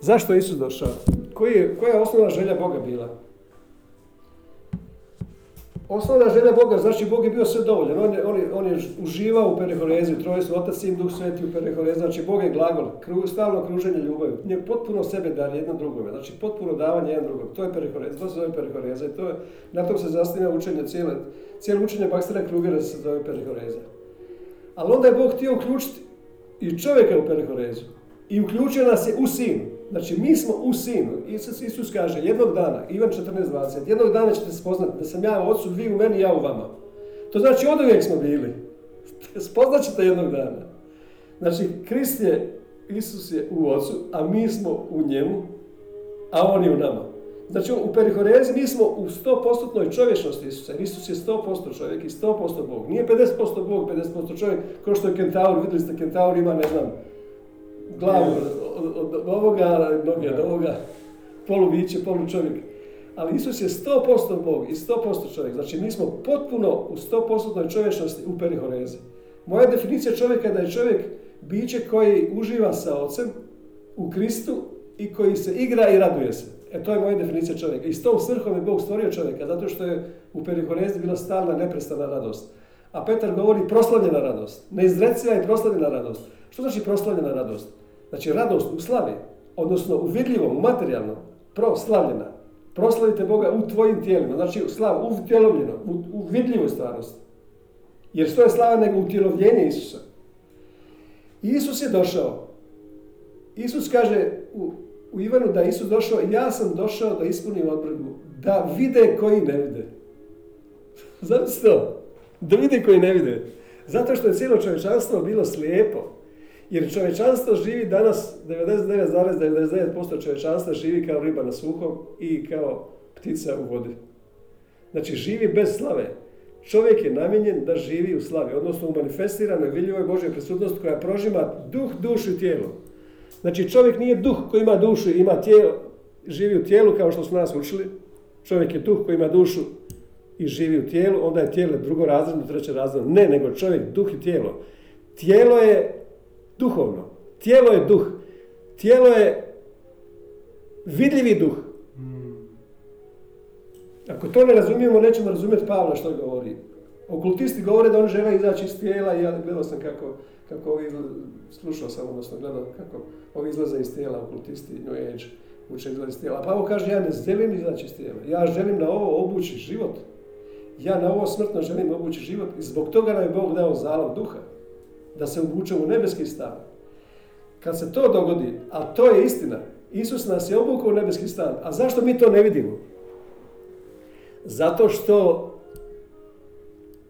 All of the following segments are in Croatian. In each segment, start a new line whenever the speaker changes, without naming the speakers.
Zašto je Isus došao? Koji koja je osnovna želja Boga bila? Osnovna želja Boga, znači Bog je bio sve dovoljan. On je, on je, uživao u perihorezi, troje su Otac, Sin, Duh Sveti u perihorezi. Znači Bog je glagol, kru, stalno kruženje ljubavi. Nje potpuno sebe dar jedno drugome. Znači potpuno davanje jedan drugom. To je perihoreza, to se zove perihoreza i to je, na tom se zasniva učenje cijele, cijelo učenje Bakstera Krugera se zove perihoreza. Ali onda je Bog htio uključiti i čovjeka u perihorezu. I uključio nas je u sinu. Znači, mi smo u sinu. Isus, Isus kaže, jednog dana, Ivan 14.20, jednog dana ćete spoznati da sam ja u ocu, vi u meni, ja u vama. To znači, od uvijek smo bili. Spoznat ćete jednog dana. Znači, Krist je, Isus je u ocu, a mi smo u njemu, a on je u nama. Znači, u perihorezi mi smo u 100% čovječnosti Isusa. Isus je 100% čovjek i 100% Bog. Nije 50% Bog, 50% čovjek, kao što je kentaur. Vidjeli ste, kentaur ima, ne znam, glavu od, ovoga, noge od ovoga, polu biće, polu čovjek. Ali Isus je 100% Bog i 100% čovjek. Znači, mi smo potpuno u 100% čovječnosti u perihorezi. Moja definicija čovjeka je da je čovjek biće koji uživa sa ocem u Kristu i koji se igra i raduje se. E to je moja definicija čovjeka. I s tom svrhom je Bog stvorio čovjeka, zato što je u perihorezi bila stalna, neprestana radost. A Petar govori proslavljena radost. Neizreciva i proslavljena radost. Što znači proslavljena radost? Znači radost u slavi, odnosno u vidljivom, u materijalnom, proslavljena. Proslavite Boga u tvojim tijelima, znači slav, u utjelovljeno, u, u vidljivoj stvarnosti. Jer što je slava nego utjelovljenje Isusa? Isus je došao. Isus kaže u, u Ivanu da Isus došao, ja sam došao da ispunim odredbu, da vide koji ne vide. Zato to? Da vide koji ne vide. Zato što je cijelo čovječanstvo bilo slijepo. Jer čovječanstvo živi danas, 99,99% čovječanstva živi kao riba na suhom i kao ptica u vodi. Znači živi bez slave. Čovjek je namijenjen da živi u slavi, odnosno u manifestiranoj vidljivoj Božoj prisutnosti koja prožima duh, dušu i tijelo. Znači čovjek nije duh koji ima dušu i ima tijelo, živi u tijelu kao što su nas učili. Čovjek je duh koji ima dušu i živi u tijelu, onda je tijelo drugo razredno, treće razredno. Ne, nego čovjek, duh i tijelo. Tijelo je duhovno. Tijelo je duh. Tijelo je vidljivi duh. Ako to ne razumijemo, nećemo razumjeti Pavla što govori. Okultisti govore da on žele izaći iz tijela i ja gledao sam kako, kako ovi, slušao sam, odnosno gledao kako ovi izlaze iz tijela, okultisti, New Age, uče izlaze iz tijela. A Pavlo kaže, ja ne želim izaći iz tijela. Ja želim na ovo obući život. Ja na ovo smrtno želim obući život i zbog toga nam je Bog dao zalog duha da se obučemo u nebeski stan. Kad se to dogodi, a to je istina, Isus nas je obukao u nebeski stan. A zašto mi to ne vidimo? Zato što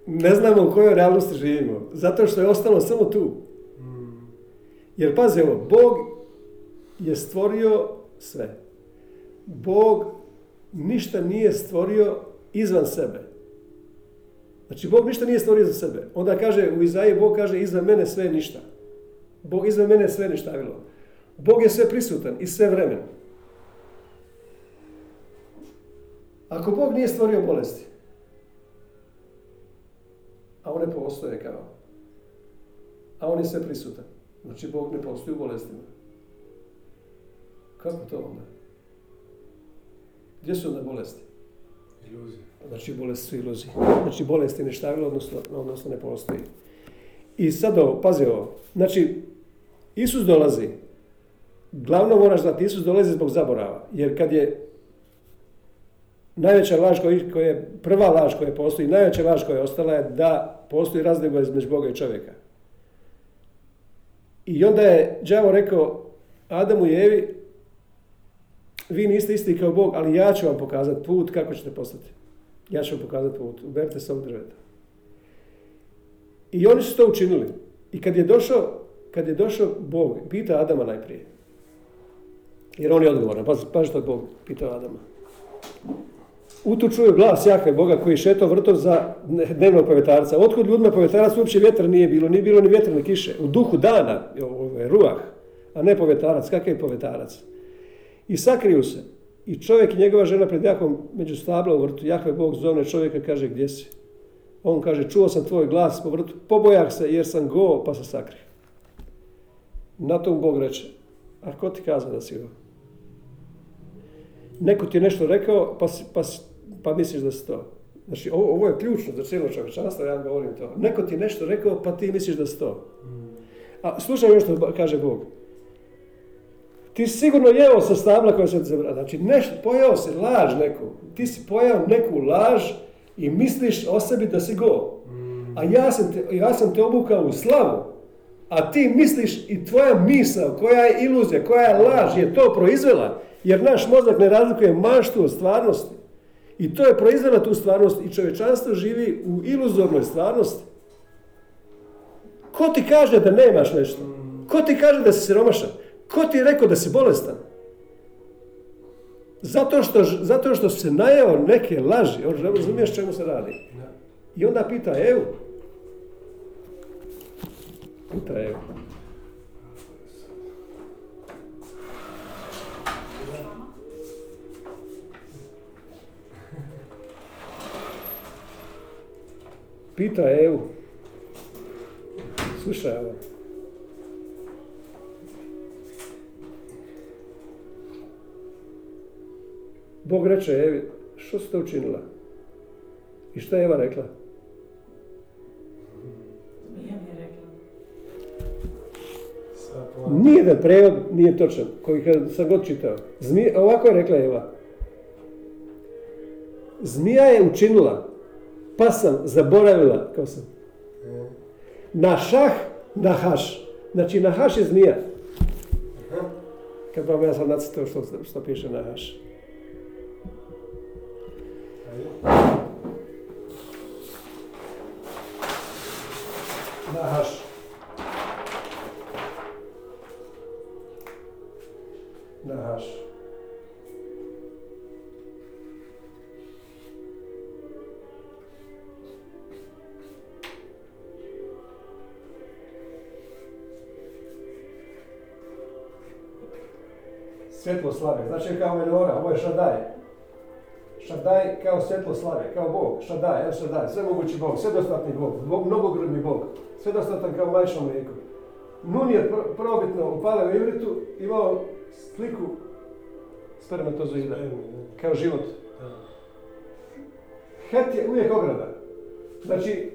ne znamo u kojoj realnosti živimo. Zato što je ostalo samo tu. Jer pazi ovo, Bog je stvorio sve. Bog ništa nije stvorio izvan sebe. Znači, Bog ništa nije stvorio za sebe. Onda kaže, u Izaiji Bog kaže, izvan mene sve je ništa. Bog izvan mene sve ništavilo. Bog je sve prisutan i sve vremen. Ako Bog nije stvorio bolesti, a one postoje kao, a on je sve prisutan, znači Bog ne postoji u bolestima. Kako to onda? Gdje su onda bolesti?
Iluzija.
Znači bolest su iluzije. Znači bolest je ništavilo, odnosno, odnosno ne postoji. I sad ovo, pazi ovo. Znači, Isus dolazi. Glavno moraš znati, Isus dolazi zbog zaborava. Jer kad je najveća laž koja je, prva laž koja postoji, najveća laž koja je ostala je da postoji razlika između Boga i čovjeka. I onda je đavo rekao Adamu i Evi, vi niste isti kao Bog, ali ja ću vam pokazati put kako ćete postati. Ja ću vam pokazati put. Uberite se ovog. I oni su to učinili. I kad je došao, kad je došao Bog, pita Adama najprije. Jer on je odgovoran. Pa, pa što Bog pitao Adama. U tu čuju glas Jahve Boga koji šeto vrtov za dnevnog povjetarca. Otkud ljudima povjetarac uopće vjetra nije bilo, nije bilo ni vjetra ni kiše. U duhu dana, ovo je ruah, a ne povjetarac. Kakav je povjetarac? I sakriju se. I čovjek i njegova žena pred Jahvom među stabla u vrtu. Jahve Bog zovne čovjeka kaže gdje si? On kaže čuo sam tvoj glas po vrtu, pobojah se jer sam go pa se sakrije. Na tom Bog reče, a ko ti kazao da si go? Neko ti je nešto rekao, pa, pa, pa misliš da si to. Znači, ovo, ovo je ključno za cijelo čovječanstvo, ja govorim to. Neko ti je nešto rekao, pa ti misliš da si to. A slušaj još što kaže Bog. Ti si sigurno jeo sa stabla koja se zebrala. Znači, nešto, pojeo si laž neku. Ti si pojao neku laž i misliš o sebi da si go. A ja sam te, ja sam te obukao u slavu. A ti misliš i tvoja misao, koja je iluzija, koja je laž, je to proizvela. Jer naš mozak ne razlikuje maštu od stvarnosti. I to je proizvela tu stvarnost i čovječanstvo živi u iluzornoj stvarnosti. Ko ti kaže da nemaš nešto? Ko ti kaže da si siromašan? Ko ti je rekao da si bolestan? Zato što, zato što se najeo neke laži, razumiješ čemu se radi. I onda pita Evu. Pita Evu. Pita Evu. Slušaj ovo. Bog reče Evi, što si to učinila? I šta je Eva rekla? Nijedan prevod nije točan, koji sam god čitao. ovako je rekla Eva. Zmija je učinila, pa sam zaboravila, kao sam. Na šah, na haš. Znači, na haš je zmija. Kad vam ja sam nacitao što, što piše na haš. Nahaš. Nahaš. Svjetlo slave. Znači kao menora, ovo je šadaj. Šadaj kao svjetlo slave, kao Bog, Šadaj, El Šadaj, sve mogući Bog, svedostatni Bog, Bog mnogogrudni Bog, svedostatan kao majčno mlijeko. Nun je probitno upaleo u ivritu, imao sliku spermatozoida, kao život. Het je uvijek ograda. Znači,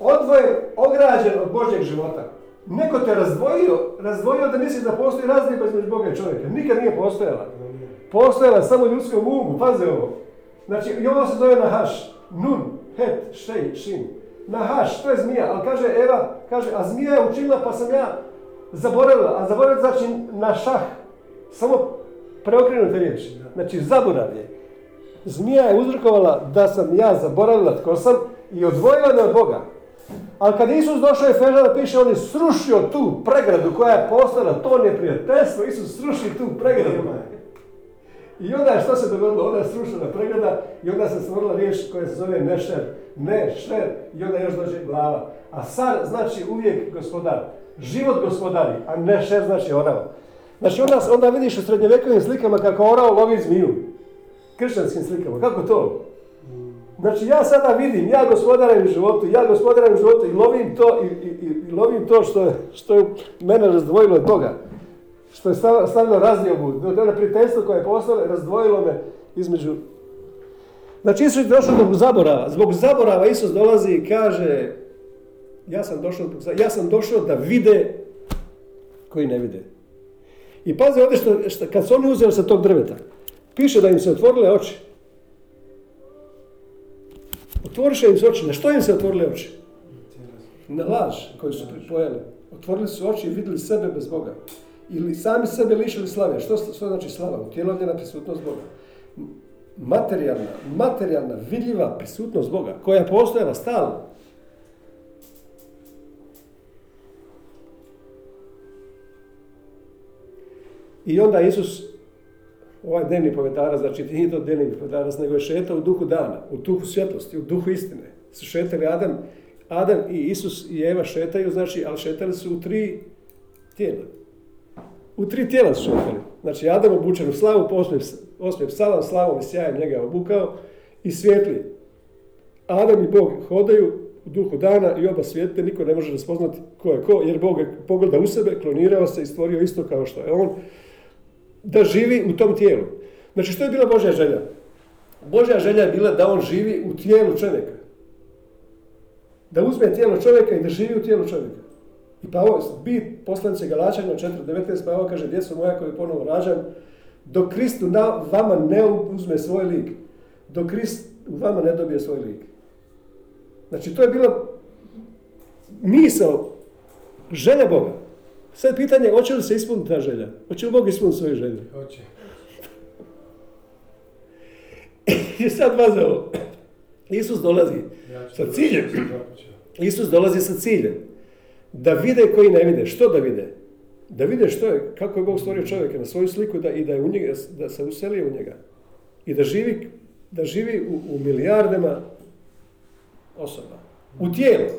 odvojen, ograđen od Božjeg života. Neko te razdvojio, razdvojio da misliš da postoji razlika između Boga i čovjeka. Nikad nije postojala. Postojala samo ljudskom umu, paze ovo. Znači, i ovo se zove nahaš. Nun, het, šej, šin. Nahaš, to je zmija. Ali kaže Eva, kaže, a zmija je učinila pa sam ja zaboravila. A zaboravila znači na. Samo preokrenute riječi. Znači, zaborav je. Zmija je uzrokovala da sam ja zaboravila tko sam i odvojila me od Boga. Ali kad Isus došao je Fežana, piše, on je srušio tu pregradu koja je postala to neprijateljstvo. Isus sruši tu pregradu. I onda što se dogodilo? Onda je srušena pregrada i onda se stvorila riječ koja se zove nešer. Ne, šer i onda još dođe glava. A sar znači uvijek gospodar. Život gospodari, a ne šer znači orava. Znači onda, onda vidiš u srednjevjekovim slikama kako orao lovi zmiju. Kršćanskim slikama. Kako to? Znači ja sada vidim, ja gospodaram životu, ja gospodaram životu i lovim to, i, i, i lovim to što, što je mene razdvojilo od toga što je stavilo razdiobu, to je prijateljstvo koje je postalo, razdvojilo me između... Znači Isus je došao do zaborava. Zbog zaborava Isus dolazi i kaže ja sam došao, ja sam došao da vide koji ne vide. I pazi ovdje što, što kad su oni uzeli sa tog drveta, piše da im se otvorile oči. Otvoriše im se oči. Na što im se otvorile oči? Na laž koju su pripojeli. Otvorili su oči i vidjeli sebe bez Boga ili sami sebe lišili slave. Što, što znači slava? Utjelovljena prisutnost Boga. Materijalna, materijalna, vidljiva prisutnost Boga, koja je postojala stalno. I onda Isus, ovaj dnevni povedarac, znači nije to dnevni povedarac, nego je šetao u duhu dana, u duhu svjetlosti, u duhu istine. Su šetali Adam, Adam i Isus i Eva šetaju, znači, ali šetali su u tri tijela u tri tijela su šetali. Znači Adam obučen u slavu, osmije psalam, slavom i sjajem njega obukao i svijetli. Adam i Bog hodaju u duhu dana i oba svijete, niko ne može raspoznati ko je ko, jer Bog je pogleda u sebe, klonirao se i stvorio isto kao što je on, da živi u tom tijelu. Znači što je bila Božja želja? Božja želja je bila da on živi u tijelu čovjeka. Da uzme tijelo čovjeka i da živi u tijelu čovjeka. I Pavo, bit poslanice Galačanja 4.19, Pavo kaže, djeco moja koji ponovo rađam, dok Kristu na vama ne uzme svoj lik, dok Krist u vama ne dobije svoj lik. Znači, to je bila misao, želja Boga. Sad pitanje, hoće li se ispuniti ta želja? Hoće li Bog ispuniti svoje želje?
Hoće.
I sad vaze ovo. Isus dolazi
Ja
sa ciljem. Isus dolazi sa ciljem. Da vide koji ne vide. Što da vide? Da vide što je, kako je Bog stvorio čovjeka na svoju sliku da, i da, je u njega, da se uselio u njega. I da živi, da živi u, u milijardama osoba. U tijelu.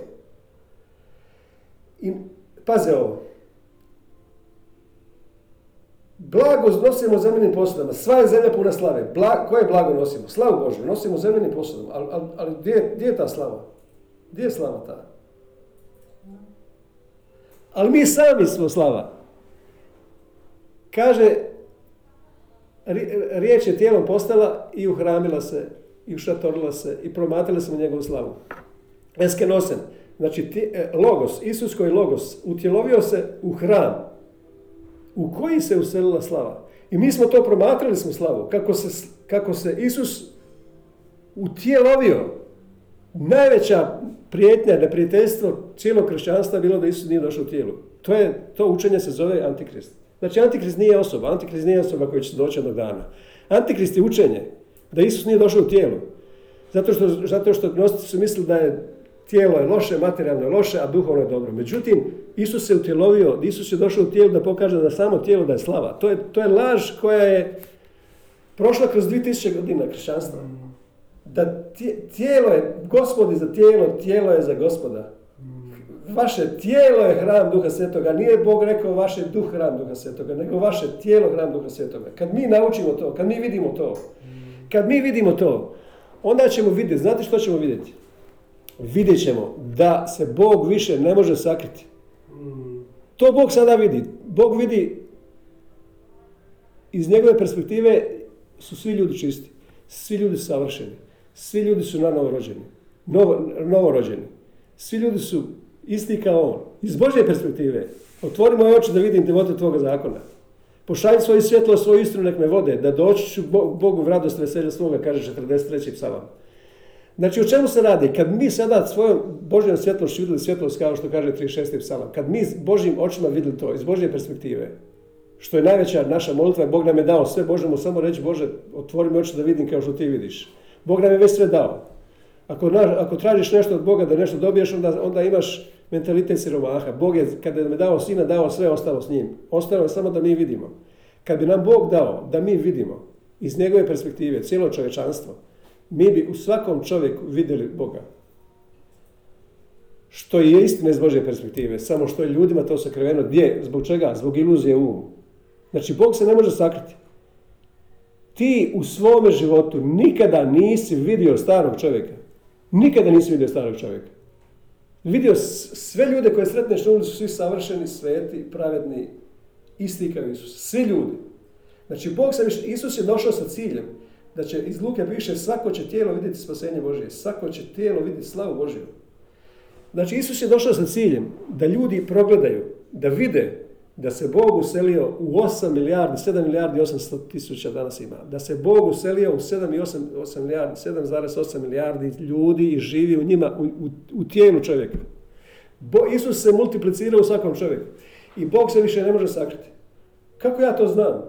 I paze ovo. Blago nosimo zemljenim posudama. Sva je zemlja puna slave. Bla, koje blago nosimo? Slavu Božju. Nosimo zemljenim posudama. Ali, ali, ali gdje, je- gdje je ta slava? Gdje je slava ta? Ali mi sami smo slava. Kaže, ri- riječ je tijelom postala i uhramila se, i ušatorila se, i promatrali smo njegovu slavu. Eskenosen, znači e, logos, Isus koji logos, utjelovio se u hram, u koji se uselila slava. I mi smo to promatrali smo slavu, kako se, kako se Isus utjelovio. Najveća prijetnja, neprijateljstvo cijelog kršćanstva bilo da Isus nije došao u tijelu. To, je, to učenje se zove Antikrist. Znači Antikrist nije osoba, Antikrist nije osoba koja će doći jednog dana. Antikrist je učenje da Isus nije došao u tijelu. Zato što, zato što gnostici su mislili da je tijelo je loše, materijalno je loše, a duhovno je dobro. Međutim, Isus se utjelovio, Isus je došao u tijelu da pokaže da samo tijelo da je slava. To je, to je laž koja je prošla kroz 2000 godina kršćanstva. Da tije- tijelo je, gospod je za tijelo, tijelo je za gospoda. Vaše tijelo je hram Duha Svetoga. Nije Bog rekao vaše duh hram Duha Svetoga, nego vaše tijelo hram Duha Svetoga. Kad mi naučimo to, kad mi vidimo to, kad mi vidimo to, onda ćemo vidjeti, znate što ćemo vidjeti? Vidjet ćemo da se Bog više ne može sakriti.
Mm.
To Bog sada vidi. Bog vidi iz njegove perspektive su svi ljudi čisti. Svi ljudi savršeni. Svi ljudi su na novorođeni. Novo, novorođeni. Svi ljudi su isti kao on. Iz Božje perspektive. Otvori moje oči da vidim devote tvoga zakona. Pošalj svoje svjetlo, svoju istinu nek me vode, da doći ću Bo- Bogu u radost veselja svoga, kaže 43. psalam. Znači, o čemu se radi? Kad mi sada svojom Božjom svjetlošću vidjeli svjetlost, kao što kaže 36. psalam, kad mi s Božjim očima vidjeli to, iz Božje perspektive, što je najveća naša molitva, Bog nam je dao sve, možemo samo reći, Bože, otvori mi oči da vidim kao što ti vidiš. Bog nam je već sve dao. Ako, na- ako tražiš nešto od Boga da nešto dobiješ, onda, onda imaš mentalitet siromaha. Bog je, kada nam je dao sina, dao sve ostalo s njim. Ostalo je samo da mi vidimo. Kad bi nam Bog dao da mi vidimo iz njegove perspektive cijelo čovječanstvo, mi bi u svakom čovjeku vidjeli Boga. Što je istina iz Božje perspektive, samo što je ljudima to sakriveno. Gdje? Zbog čega? Zbog iluzije umu. Znači, Bog se ne može sakriti. Ti u svome životu nikada nisi vidio starog čovjeka. Nikada nisi vidio starog čovjeka. Vidio sve ljude koje sretneš na ulici svi savršeni, sveti, pravedni, isti kao Isus. Svi ljudi. Znači, Bog sam, Isus je došao sa ciljem da će, iz Luke piše, svako će tijelo vidjeti spasenje Božje, svako će tijelo vidjeti slavu Božju. Znači, Isus je došao sa ciljem da ljudi progledaju, da vide da se Bog uselio u 8 milijardi, 7 milijardi 800 tisuća danas ima. Da se Bog uselio u 7 i 8, 8 milijardi, 7,8 milijardi ljudi i živi u njima, u, u, u tijelu čovjeka. Bo, Isus se multiplicira u svakom čovjeku. I Bog se više ne može sakriti. Kako ja to znam?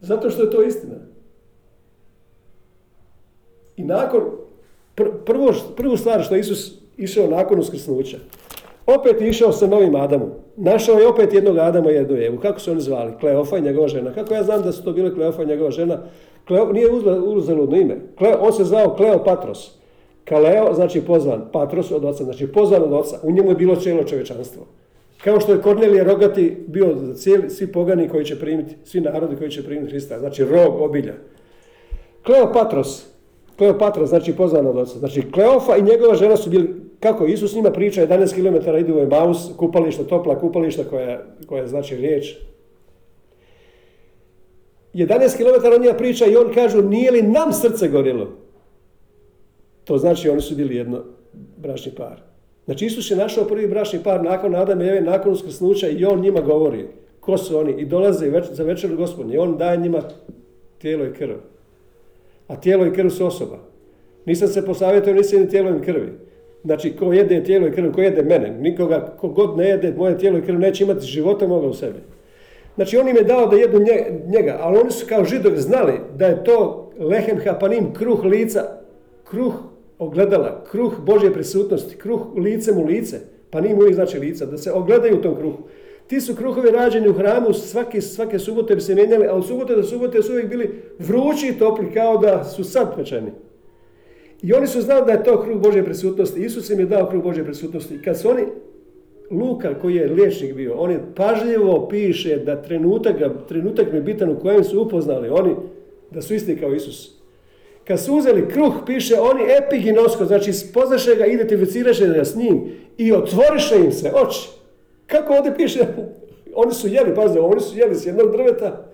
Zato što je to istina. I nakon, pr- prvo, prvu stvar što Isus išao nakon uskrsnuća, opet išao sa novim Adamom. Našao je opet jednog Adama i jednu Evu. Kako su oni zvali? Kleofa i njegova žena. Kako ja znam da su to bile Kleofa i njegova žena? Kleo, nije uzaludno ime. Kleo, on se zvao Kleopatros. Kaleo znači pozvan, Patros od oca, znači pozvan od oca. U njemu je bilo cijelo čovječanstvo. Kao što je Kornelije Rogati bio za cijeli, svi pogani koji će primiti, svi narodi koji će primiti Hrista, znači rog obilja. Kleopatros, Kleopatra znači pozvan od oca. Znači Kleofa i njegova žena su bili, kako Isus njima priča, 11 km idu u Emaus, kupališta, topla kupališta koja, koja znači riječ. 11 km od njega priča i on kažu nije li nam srce gorilo? To znači oni su bili jedno bračni par. Znači Isus je našao prvi bračni par nakon Adama i Eve, nakon uskrsnuća i on njima govori ko su oni i dolaze za večeru gospodnje. I on daje njima tijelo i krv. A tijelo i krv su osoba. Nisam se posavjetio, nisam ni tijelo i krvi. Znači, ko jede tijelo i krv, ko jede mene, nikoga, ko god ne jede moje tijelo i krv, neće imati života moga u sebi. Znači, on im je dao da jedu njega, ali oni su kao židovi znali da je to lehem hapanim, kruh lica, kruh ogledala, kruh Božje prisutnosti, kruh licem u lice, pa nije uvijek znači lica, da se ogledaju u tom kruhu. Ti su kruhovi rađeni u hramu, svake, svake subote bi se mijenjali, a od subote do subote su uvijek bili vrući i topli, kao da su sad pečeni. I oni su znali da je to kruh Božje prisutnosti. Isus im je dao kruh Božje prisutnosti. Kad su oni, Luka koji je liječnik bio, on je pažljivo piše da trenutak, trenutak mi je bitan u kojem su upoznali oni da su isti kao Isus. Kad su uzeli kruh, piše oni epiginosko, znači spoznaše ga, identificiraše ga s njim i otvoriše im se oči. Kako ovdje piše? Oni su jeli, pazite, oni su jeli s jednog drveta,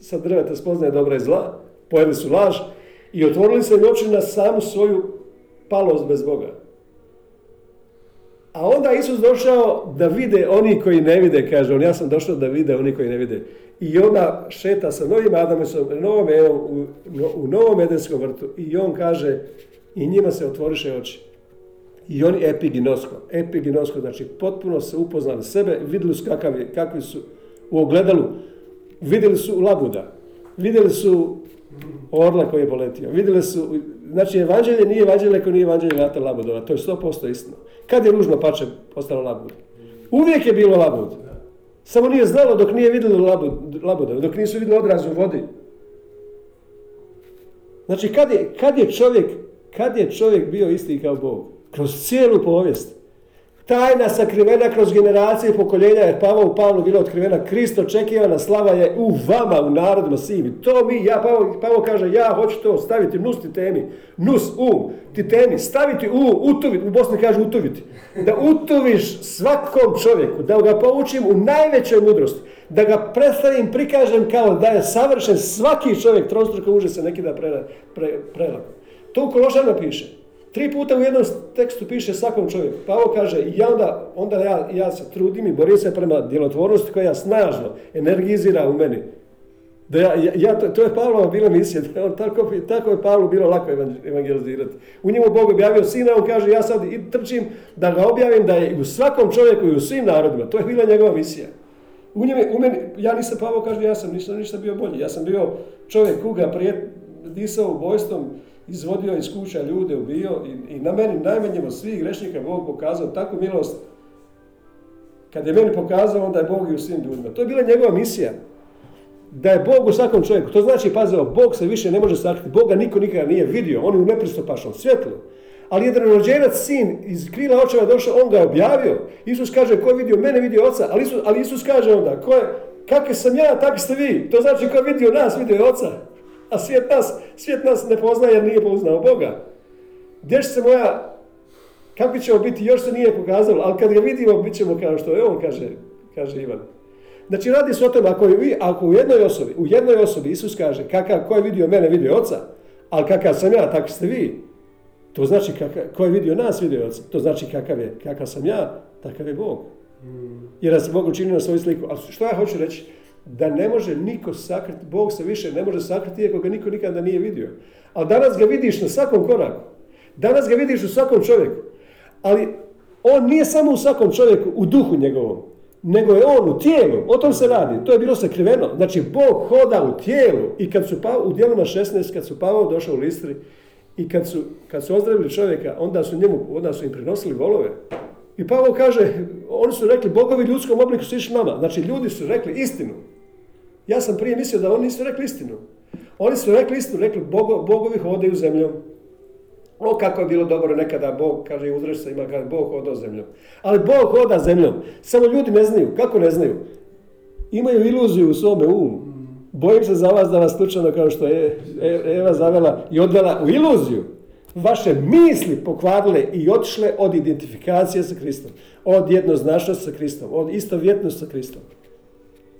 sa drveta spoznaje dobra i zla, pojeli su laž i otvorili se oči na samu svoju palost bez Boga. A onda Isus došao da vide oni koji ne vide, kaže on, ja sam došao da vide oni koji ne vide. I ona šeta sa novim Adamesom, novom Evom, u, u novom Edenskom vrtu i on kaže, i njima se otvoriše oči. I oni epiginosko, epiginosko, znači potpuno se upoznali sebe, vidjeli su kakavi, kakvi su u ogledalu, vidjeli su labuda, vidjeli su orla koji je poletio, vidjeli su, znači evanđelje nije evanđelje ako nije evanđelje Vata Labudova, to je 100% istino. Kad je ružno pače postalo labud? Uvijek je bilo labud. Samo nije znalo dok nije vidjelo labuda, dok nisu vidjeli odraz u vodi. Znači kad je, kad je čovjek, kad je čovjek bio isti kao Bog? Kroz cijelu povijest. Tajna sakrivena kroz generacije i pokoljenja je Pavao u Pavlu bila otkrivena. Krist očekivana slava je u vama, u narodima svim. To mi, ja, Pavao, Pavao kaže, ja hoću to staviti, nus ti temi, nus, um, ti temi, staviti u, utuviti, u Bosni kaže utuviti. Da utuviš svakom čovjeku, da ga poučim u najvećoj mudrosti, da ga predstavim, prikažem kao da je savršen svaki čovjek, trostruko uže se neki da pre, pre, To u Kološana piše. Tri puta u jednom tekstu piše svakom čovjeku. Pavo kaže, i onda, onda ja, ja se trudim i borim se prema djelotvornosti koja snažno energizira u meni. Da ja, ja, to, to je Pavlova bila misija, da on, tako, tako je Pavlu bilo lako evangelizirati. U njemu Bog objavio sina, on kaže ja sad i trčim da ga objavim da je u svakom čovjeku i u svim narodima. To je bila njegova misija. U, njeme, u meni, ja nisam Pavao kaže ja sam nisam ništa bio bolji. Ja sam bio čovjek kuga, prijet, disao ubojstvom, izvodio iz kuća ljude, ubio i, i na meni najmanjem od svih grešnika Bog pokazao takvu milost. Kad je meni pokazao, onda je Bog i u svim ljudima. To je bila njegova misija. Da je Bog u svakom čovjeku. To znači, pazio, Bog se više ne može sakriti. Boga niko nikada nije vidio. On je u nepristupačnom svjetlu. Ali jedan rođenac sin iz krila očeva došao, on ga je objavio. Isus kaže, ko je vidio mene, vidio oca. Ali Isus, ali Isus kaže onda, ko je, kakav sam ja, takvi ste vi. To znači, ko je vidio nas, vidio je oca. A svijet nas, svijet nas ne poznaje jer nije poznao Boga. Gdje će se moja, kako ćemo biti, još se nije pokazalo, ali kad ga vidimo, bit ćemo kao što je on, kaže, kaže Ivan. Znači radi se o tome, ako, je, ako u jednoj osobi, u jednoj osobi Isus kaže, kakav, ko je vidio mene, vidio oca, ali kakav sam ja, tako ste vi. To znači, kakav, ko je vidio nas, vidio oca. To znači kakav je, kakav sam ja, takav je Bog. Mm. Jer se Bog učinio na svoju sliku. Ali što ja hoću reći? Da ne može niko sakriti, Bog se više ne može sakriti iako ga niko nikada nije vidio. Ali danas ga vidiš na svakom koraku. Danas ga vidiš u svakom čovjeku. Ali on nije samo u svakom čovjeku, u duhu njegovom, nego je on u tijelu. O tom se radi. To je bilo sakriveno. Znači, Bog hoda u tijelu. I kad su u dijelima 16, kad su Pavao došao u Listri i kad su, kad su ozdravili čovjeka, onda su, njemu, onda su im prinosili volove. I Pavao kaže, oni su rekli, bogovi ljudskom obliku su išli nama. Znači, ljudi su rekli istinu. Ja sam prije mislio da oni nisu rekli istinu. Oni su rekli istinu, rekli bogo, bogovi hodaju zemljom. O, kako je bilo dobro nekada Bog, kaže, uzreš se ima, kaže, Bog hoda zemljom. Ali Bog hoda zemljom. Samo ljudi ne znaju. Kako ne znaju? Imaju iluziju u svome umu. Bojim se za vas da vas slučajno kao što je Eva zavela i odvela u iluziju. Vaše misli pokvarile i otišle od identifikacije sa Kristom. Od jednoznačnosti sa Kristom. Od istovjetnosti sa Kristom.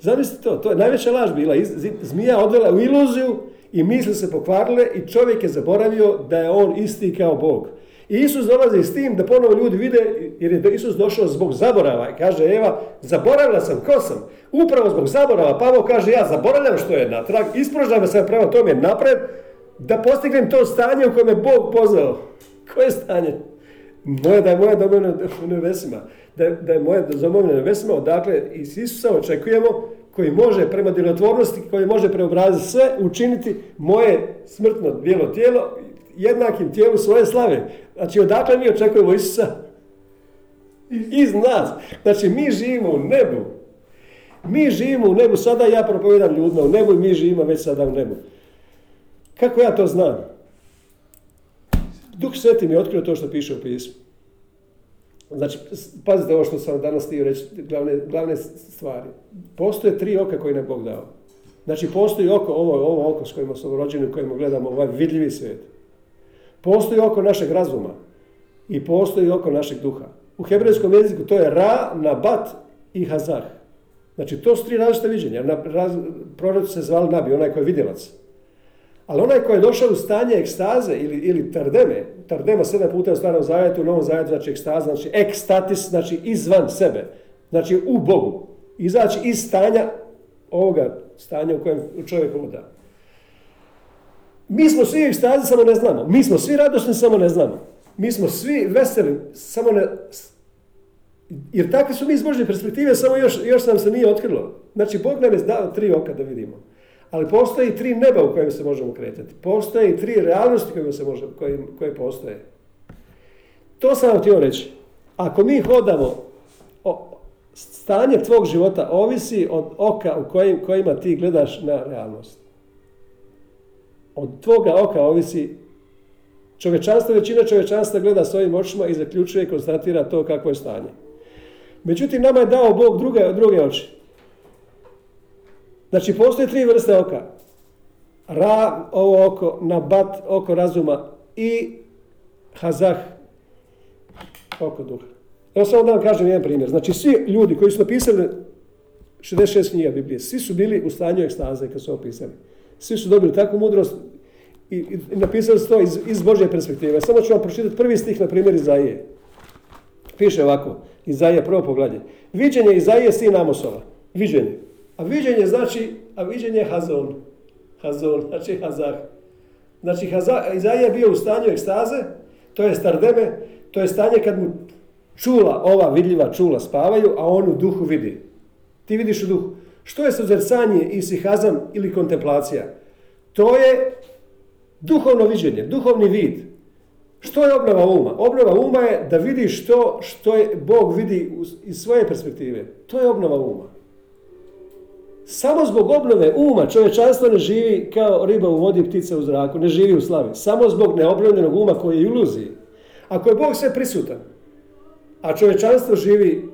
Zamislite to, to je najveća laž bila. Zmija odvela u iluziju i misli se pokvarile i čovjek je zaboravio da je on isti kao Bog. I Isus dolazi s tim da ponovo ljudi vide, jer je Isus došao zbog zaborava. I kaže Eva, zaboravila sam, ko sam? Upravo zbog zaborava. Pavo kaže, ja zaboravljam što je natrag, isprožavam se prema tome napred, da postignem to stanje u kojem je Bog pozvao. Koje stanje? Moje, da je moja domovina u nebesima. Da, da je moja domovina nebesima, odakle iz Isusa očekujemo koji može prema djelotvornosti, koji može preobraziti sve, učiniti moje smrtno bijelo tijelo jednakim tijelu svoje slave. Znači, odakle mi očekujemo Isusa? Iz nas. Znači, mi živimo u nebu. Mi živimo u nebu. Sada ja propovedam ljudima u nebu i mi živimo već sada u nebu. Kako ja to znam? Duh Sveti mi je otkrio to što piše u pismu. Znači, pazite ovo što sam danas htio reći, glavne, glavne stvari. Postoje tri oka koje nam Bog dao. Znači, postoji oko, ovo, ovo oko s kojima smo rođeni, u kojima gledamo ovaj vidljivi svijet. Postoji oko našeg razuma i postoji oko našeg duha. U hebrejskom jeziku to je ra, nabat i hazar. Znači, to su tri različite viđenja. Proroci se zvali nabi, onaj koji je vidjelac. Ali onaj koji je došao u stanje ekstaze ili, ili tardeme, tardema sedam puta u starom zavjetu, u novom zavjetu znači ekstaza, znači ekstatis, znači izvan sebe, znači u Bogu. Izaći iz stanja ovoga stanja u kojem čovjek voda. Mi smo svi ekstazi, samo ne znamo. Mi smo svi radošni, samo ne znamo. Mi smo svi veseli, samo ne... Jer takve su mi iz Božje perspektive, samo još, još nam se nije otkrilo. Znači, Bog nam je dao tri oka da vidimo. Ali postoji tri neba u kojem se možemo kretati. Postoje tri realnosti koje, se može, koje, koje postoje. To sam vam htio reći. Ako mi hodamo, o, stanje tvog života ovisi od oka u kojim, kojima ti gledaš na realnost. Od tvoga oka ovisi čovečanstvo, većina čovečanstva gleda svojim očima i zaključuje i konstatira to kakvo je stanje. Međutim, nama je dao Bog druge, druge oči. Znači, postoje tri vrste oka. Ra, ovo oko, nabat, oko razuma i hazah, oko duha. Evo samo da vam kažem jedan primjer. Znači, svi ljudi koji su napisali 66 knjiga Biblije, svi su bili u stanju ekstaze kad su opisali. Svi su dobili takvu mudrost i, i, napisali su to iz, iz Božje perspektive. Samo ću vam pročitati prvi stih, na primjer, Izaije. Piše ovako, Izaije, prvo pogledanje. Viđenje Izaije sin Amosova. Viđenje. A viđenje znači, a viđenje je hazon. Hazon, znači hazar. Znači, hazar, Izaija je bio u stanju ekstaze, to je stardeme, to je stanje kad mu čula, ova vidljiva čula spavaju, a on u duhu vidi. Ti vidiš u duhu. Što je suzercanje i sihazam ili kontemplacija? To je duhovno viđenje, duhovni vid. Što je obnova uma? Obnova uma je da vidiš to što je Bog vidi iz svoje perspektive. To je obnova uma. Samo zbog obnove uma čovječanstvo ne živi kao riba u vodi, ptica u zraku, ne živi u slavi. Samo zbog neobnovljenog uma koji je iluziji. Ako je Bog sve prisutan, a čovječanstvo živi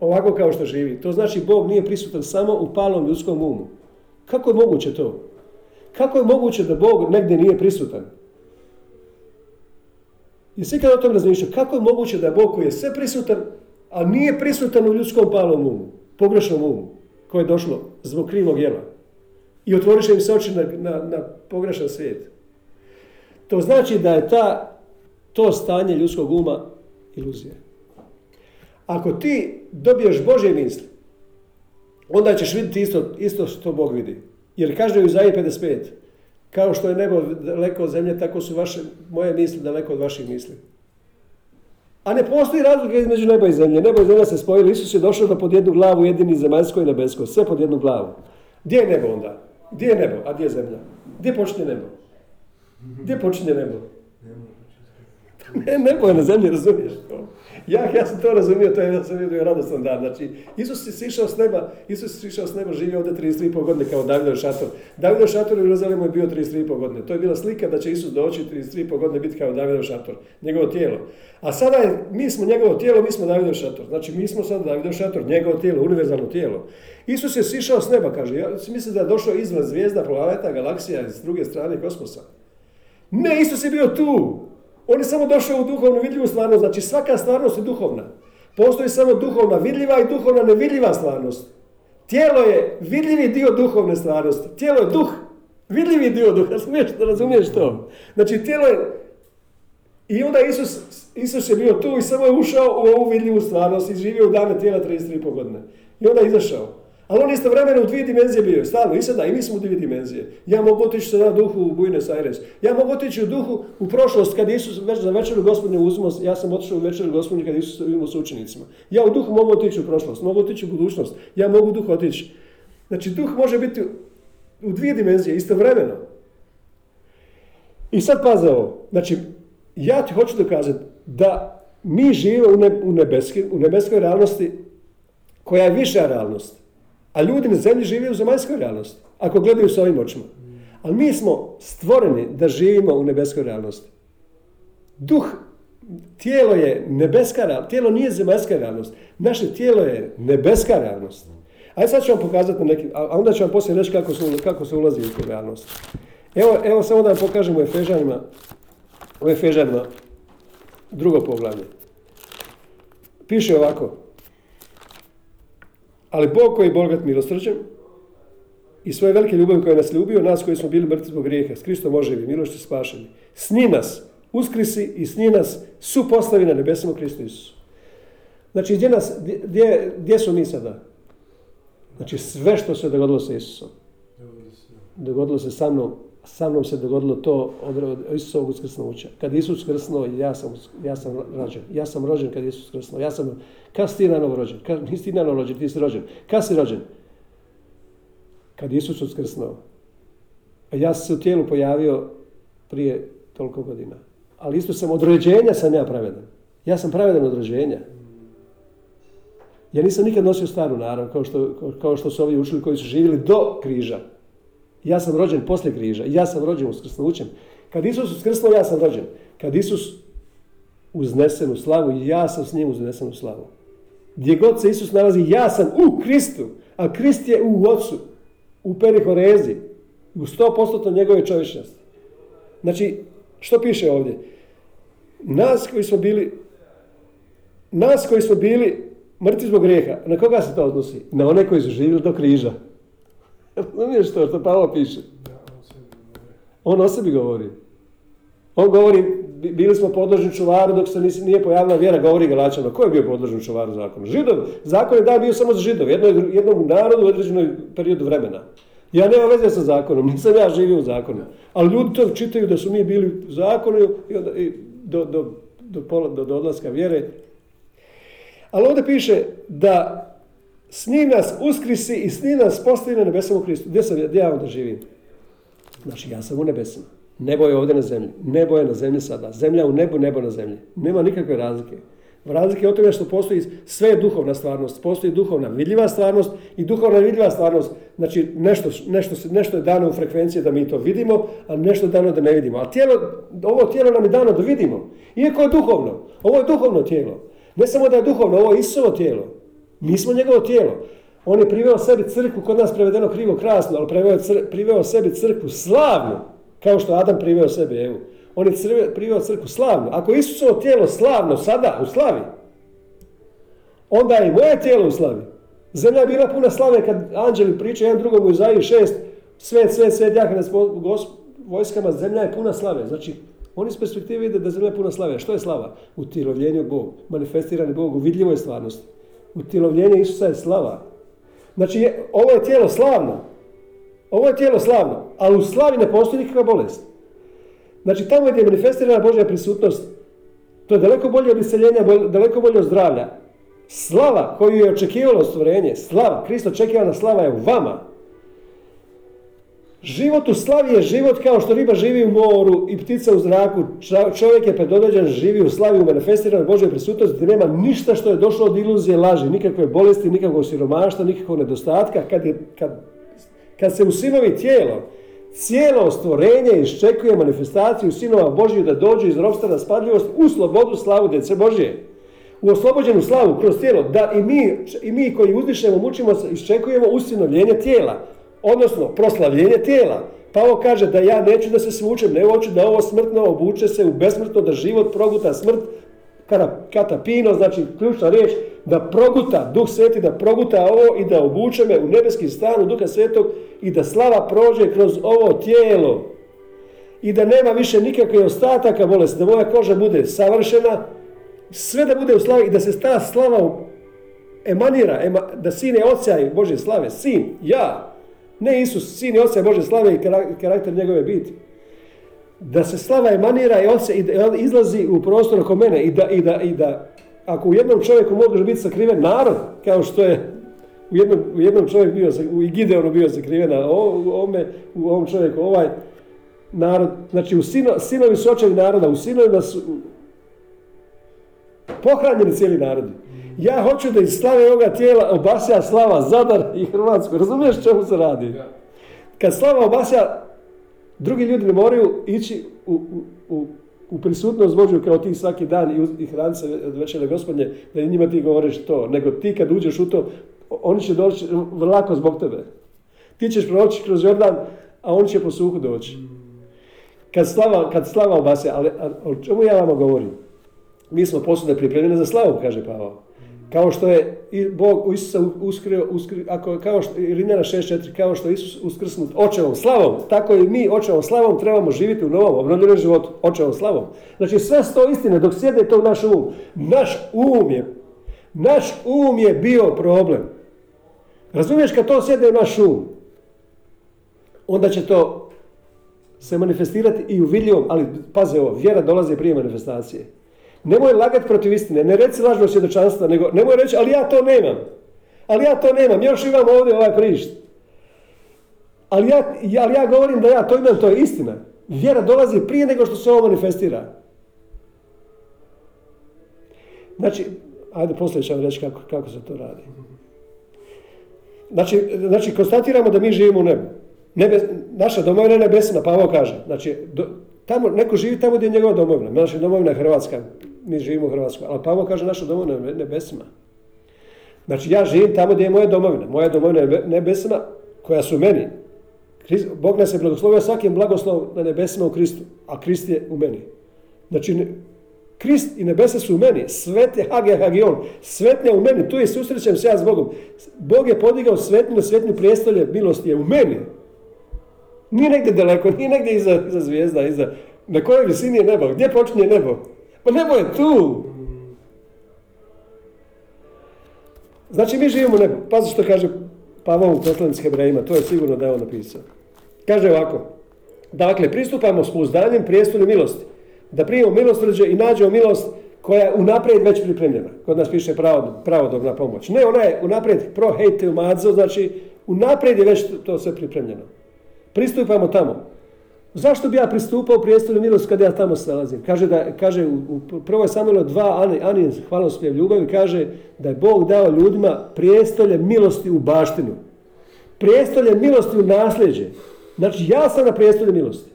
ovako kao što živi, to znači Bog nije prisutan samo u palom ljudskom umu. Kako je moguće to? Kako je moguće da Bog negdje nije prisutan? Jesi ikada o tom razmišljao? Kako je moguće da je Bog koji je sve prisutan, a nije prisutan u ljudskom palom umu, pogrešnom umu? Koje je došlo zbog krivog jela. I otvoriše im se oči na, na, na pogrešan svijet. To znači da je ta, to stanje ljudskog uma iluzija. Ako ti dobiješ Božje misli, onda ćeš vidjeti isto, isto što Bog vidi. Jer kaže u Izaiji 55, kao što je nebo daleko od zemlje, tako su vaše, moje misli daleko od vaših misli. A ne postoji razlika između neba i zemlje. Nebo i zemlja se spojili. Isus je došao da pod jednu glavu jedini zemaljsko i nebesko. Sve pod jednu glavu. Gdje je nebo onda? Gdje je nebo, a gdje je zemlja? Gdje počinje nebo? Gdje počinje nebo? Ne, nebo je na zemlji, razumiješ to? Ja, ja sam to razumio, to je, ja sam vidio radostan dan. Znači, Isus je sišao s neba, Isus je sišao s neba, živio ovdje 33,5 godine kao Davidov šator. Davidov šator u Jeruzalemu je bio 33,5 godine. To je bila slika da će Isus doći 33,5 godine biti kao Davidov šator, njegovo tijelo. A sada je, mi smo njegovo tijelo, mi smo Davidov šator. Znači, mi smo sada Davidov šator, njegovo tijelo, univerzalno tijelo. Isus je sišao s neba, kaže. Ja mislim da je došao izvan zvijezda, planeta, galaksija, s druge strane kosmosa. Ne, Isus je bio tu. On je samo došao u duhovnu vidljivu stvarnost, znači svaka stvarnost je duhovna. Postoji samo duhovna vidljiva i duhovna nevidljiva stvarnost. Tijelo je vidljivi dio duhovne stvarnosti. Tijelo je duh, vidljivi dio duha. Razumiješ, razumiješ to? Znači, tijelo je... I onda Isus, Isus je bio tu i samo je ušao u ovu vidljivu stvarnost i živio u dane tijela 33,5 godine. I onda je izašao. Ali on istovremeno u dvije dimenzije bio, stalno, i sada, i mi smo u dvije dimenzije. Ja mogu otići sada duhu u Buenos Aires. Ja mogu otići u duhu u prošlost, kad Isus već za večeru gospodine uzmo, ja sam otišao u večeru gospodine kad Isus uzmo s učenicima. Ja u duhu mogu otići u prošlost, mogu otići u budućnost, ja mogu u duhu otići. Znači, duh može biti u dvije dimenzije, istovremeno. I sad paze ovo, znači, ja ti hoću dokazati da mi živimo u, ne, u, nebeskoj realnosti koja je viša realnost. A ljudi na zemlji žive u zemaljskoj realnosti, ako gledaju s ovim očima. Ali mi smo stvoreni da živimo u nebeskoj realnosti. Duh, tijelo je nebeska realnost, tijelo nije zemaljska realnost. Naše tijelo je nebeska realnost. Ajde sad ću vam pokazati na neki, a onda ću vam poslije reći kako se, kako se ulazi u tu realnost. Evo, evo samo da vam pokažem u Efežanima, u Efežanima drugo poglavlje. Piše ovako, ali Bog koji je bogat milosrđem i svoje velike ljubavi koje nas ljubio, nas koji smo bili mrtvi zbog grijeha, s Kristom oživi, milošću spašeni. S njim nas uskrisi i s njim nas su postavi na nebesama u Kristu Isusu. Znači, gdje, nas, gdje, gdje smo mi sada? Znači, sve što se dogodilo sa Isusom. Dogodilo se sa mnom, sa mnom se dogodilo to od Isusovog uskrsnuća. Kad Isus krsnuo, ja sam, ja sam rođen. Ja sam rođen kad Isus krsnuo. Ja sam, kad si ti na novo rođen? Kad, nisi ti na novo rođen, ti si rođen. Kad si rođen? Kad Isus uskrsnuo. A ja sam se u tijelu pojavio prije toliko godina. Ali isto sam od rođenja sam ja pravedan. Ja sam pravedan od rođenja. Ja nisam nikad nosio staru narav, kao što, kao što su ovi učili koji su živjeli do križa. Ja sam rođen poslije križa. Ja sam rođen uskrsnućem. Kad Isus uskrsnuo, ja sam rođen. Kad Isus uznesen u slavu, ja sam s njim uznesen u slavu. Gdje god se Isus nalazi, ja sam u Kristu, a Krist je u Otcu, u perihorezi, u 100% njegove čovječnosti. Znači, što piše ovdje? Nas koji smo bili, nas koji smo bili mrtvi zbog grijeha, na koga se to odnosi? Na one koji su živjeli do križa. Razumiješ to što Pavlo piše? On o sebi govori. On govori, bili smo podložni čuvaru dok se nije pojavila vjera, govori Galačano. Ko je bio podložen čuvaru zakonu? Židov. Zakon je dan bio samo za židov, jednom, jednom narodu u određenoj periodu vremena. Ja nema veze sa zakonom, nisam ja živio u zakonu. Ali ljudi to čitaju da su mi bili u zakonu i, i do, do, do, do odlaska vjere. Ali ovdje piše da s njim nas uskrisi i s njim nas postavi na nebesama u Kristu. Gdje, sam, gdje ja onda živim? Znači, ja sam u nebesama. Nebo je ovdje na zemlji. Nebo je na zemlji sada. Zemlja u nebu, nebo na zemlji. Nema nikakve razlike. Razlike je od toga što postoji sve duhovna stvarnost. Postoji duhovna vidljiva stvarnost i duhovna vidljiva stvarnost. Znači, nešto, nešto, nešto je dano u frekvenciji da mi to vidimo, a nešto je dano da ne vidimo. A tijelo, ovo tijelo nam je dano da vidimo. Iako je duhovno. Ovo je duhovno tijelo. Ne samo da je duhovno, ovo je Isusovo tijelo. Mi smo njegovo tijelo. On je priveo sebi crkvu, kod nas prevedeno krivo krasno, ali priveo, priveo sebi crkvu slavnu, kao što Adam priveo sebi Evu. On je crve, priveo crkvu slavnu. Ako je Isusovo tijelo slavno sada, u slavi, onda je i moje tijelo u slavi. Zemlja je bila puna slave kad anđeli pričaju jedan drugom u Izaiji šest, svet, svet, svet, jaka nas vojskama, zemlja je puna slave. Znači, oni s perspektive vide da zemlja je puna slave. Što je slava? U tirovljenju Bogu, manifestirani Bogu, u vidljivoj stvarnosti utjelovljenje Isusa je slava. Znači, ovo je tijelo slavno. Ovo je tijelo slavno, ali u slavi ne postoji nikakva bolest. Znači, tamo gdje je manifestirana Božja prisutnost, to je daleko bolje od iseljenja, daleko bolje od zdravlja. Slava koju je očekivalo stvorenje, slava, Kristo očekivana slava je u vama. Život u slavi je život kao što riba živi u moru i ptica u zraku. Čovjek je predodređen, živi u slavi, u manifestiranoj Božoj prisutnosti, nema ništa što je došlo od iluzije laži, nikakve bolesti, nikakvog siromaštva, nikakvog nedostatka. Kad, je, kad, kad se u sinovi tijelo, cijelo stvorenje iščekuje manifestaciju sinova Božiju da dođu iz ropstva na spadljivost u slobodu slavu djece Božije. U oslobođenu slavu kroz tijelo, da i mi, i mi koji uzdišemo, mučimo se, iščekujemo usinovljenje tijela odnosno proslavljenje tijela. Pavo kaže da ja neću da se svučem, ne hoću da ovo smrtno obuče se u besmrtno, da život proguta smrt katapino, znači ključna riječ, da proguta, Duh Sveti da proguta ovo i da obuče me u nebeski stan u Duha Svetog i da slava prođe kroz ovo tijelo i da nema više nikakve ostataka bolesti, da moja koža bude savršena, sve da bude u slavi i da se ta slava emanira, da sin je ocijaj Božje slave, sin, ja, ne Isus, sin je ocijaj Božje slave i karakter njegove biti. Da se slava emanira i, ocija, i da izlazi u prostor oko mene i da, i da, i da ako u jednom čovjeku može biti sakriven narod, kao što je u jednom, u jednom čovjeku bio, u Gideonu bio sakriven, a u, ovome, u ovom čovjeku ovaj narod, znači u sino, sinovi su očevi naroda, u sinovima su pohranjeni cijeli narodi. Ja hoću da iz slave ovoga tijela obasja slava Zadar i Hrvatsku. Razumiješ čemu se radi? Kad slava obasja, drugi ljudi ne moraju ići u, u, u prisutnost Božju kao ti svaki dan i, i hraniti se večere gospodnje, da njima ti govoriš to. Nego ti kad uđeš u to, oni će doći lako zbog tebe. Ti ćeš proći kroz Jordan, a oni će po suhu doći. Kad slava, kad slava obasja, ali o čemu ja vama govorim? Mi smo posude pripremljene za slavu, kaže Pavao. Kao što je Bog u Isusa uskrio, uskrio ako, kao što, Rimljana 6.4, kao što je Isus uskrsnut očevom slavom, tako i mi očevom slavom trebamo živjeti u novom, obnovljenom životu, očevom slavom. Znači sve sto istine, dok sjede to u naš um. Naš um je, naš um je bio problem. Razumiješ kad to sjede u naš um, onda će to se manifestirati i u vidljivom, ali paze ovo, vjera dolazi prije manifestacije. Nemoj lagati protiv istine, ne reci lažno svjedočanstva, nego nemoj reći, ali ja to nemam. Ali ja to nemam, još imam ovdje ovaj prišt. Ali ja, ali ja govorim da ja to imam, to je istina. Vjera dolazi prije nego što se ovo manifestira. Znači, ajde poslije ću vam reći kako, kako se to radi. Znači, znači, konstatiramo da mi živimo u nebu. Nebe, naša domovina je nebesna, Pavao kaže. Znači, do, tamo, neko živi tamo gdje je njegova domovina. Naša domovina je Hrvatska, mi živimo u Hrvatskoj. Ali Pavao kaže naša domovina je nebesna. Znači ja živim tamo gdje je moja domovina. Moja domovina je nebesna koja su meni. Bog nas je blagoslovio svakim blagoslov na nebesima u Kristu, a Krist je u meni. Znači, Krist i nebesa su u meni, svet je Hage Hagion, svetnja u meni, tu je susrećem se ja s Bogom. Bog je podigao svetnju, svetnju prijestolje, milosti je u meni. Nije negdje daleko, nije negdje iza, iza zvijezda, iza... Na kojoj visini je nebo? Gdje počinje nebo? Pa nebo je tu! Znači mi živimo u nebu. Pazi što kaže Pavao u poslanici Hebrejima, to je sigurno da je on napisao. Kaže ovako, dakle, pristupamo s pouzdanjem prijestolju milosti, da primimo milosrđe i nađemo milost koja je unaprijed već pripremljena. Kod nas piše pravodobna pomoć. Ne, ona je unaprijed pro hejte umadzo, znači unaprijed je već to sve pripremljeno. Pristupamo tamo. Zašto bi ja pristupao prijestolju milosti kad ja tamo se? Kaže, da, kaže u, u prvoj Samuelu 2, Ani, Ani hvalospjev ljubavi, kaže da je Bog dao ljudima prijestolje milosti u baštinu. Prijestolje milosti u nasljeđe. Znači ja sam na prijestolju milosti.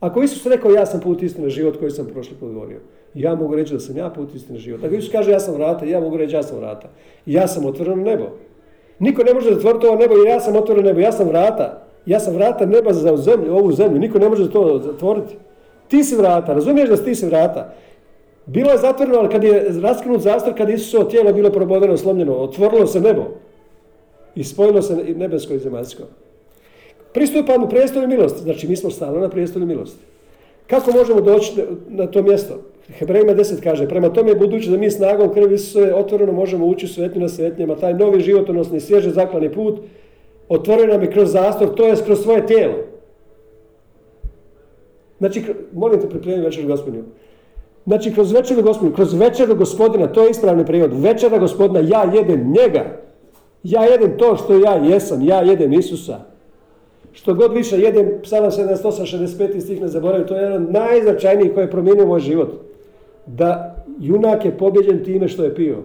Ako Isus rekao ja sam put istine život koji sam prošli put govorio, ja mogu reći da sam ja put istine život. Ako Isus kaže ja sam vrata, ja mogu reći ja sam vrata. Ja sam otvoreno nebo. Niko ne može zatvoriti ovo nebo jer ja sam otvoreno nebo, ja sam vrata. Ja sam vrata neba za zemlju, ovu zemlju. Niko ne može to zatvoriti. Ti si vrata, razumiješ da si ti si vrata. Bilo je zatvoreno, ali kad je raskinut zastor, kad Isusovo tijelo bilo probodeno, slomljeno, otvorilo se nebo. I spojilo se nebesko i zemaljsko. Pristupamo u prijestolju milosti. Znači, mi smo stalno na prijestolju milosti. Kako možemo doći na to mjesto? Hebrejima 10 kaže, prema tome budući da mi snagom krvi Isusove otvoreno možemo ući u svetnju na svetnjama, taj novi životonosni, svježe zaklani put, otvorio nam je kroz zastor, to je kroz svoje tijelo. Znači, molim te pripremi večer gospodinu. Znači, kroz večeru gospodinu, kroz večeru gospodina, to je ispravni prijevod. Večera gospodina, ja jedem njega. Ja jedem to što ja jesam, ja jedem Isusa. Što god više jedem, psalam 78, 65 stih ne zaboravim, to je jedan najznačajniji koji je promijenio moj život. Da junak je pobjeđen time što je pio.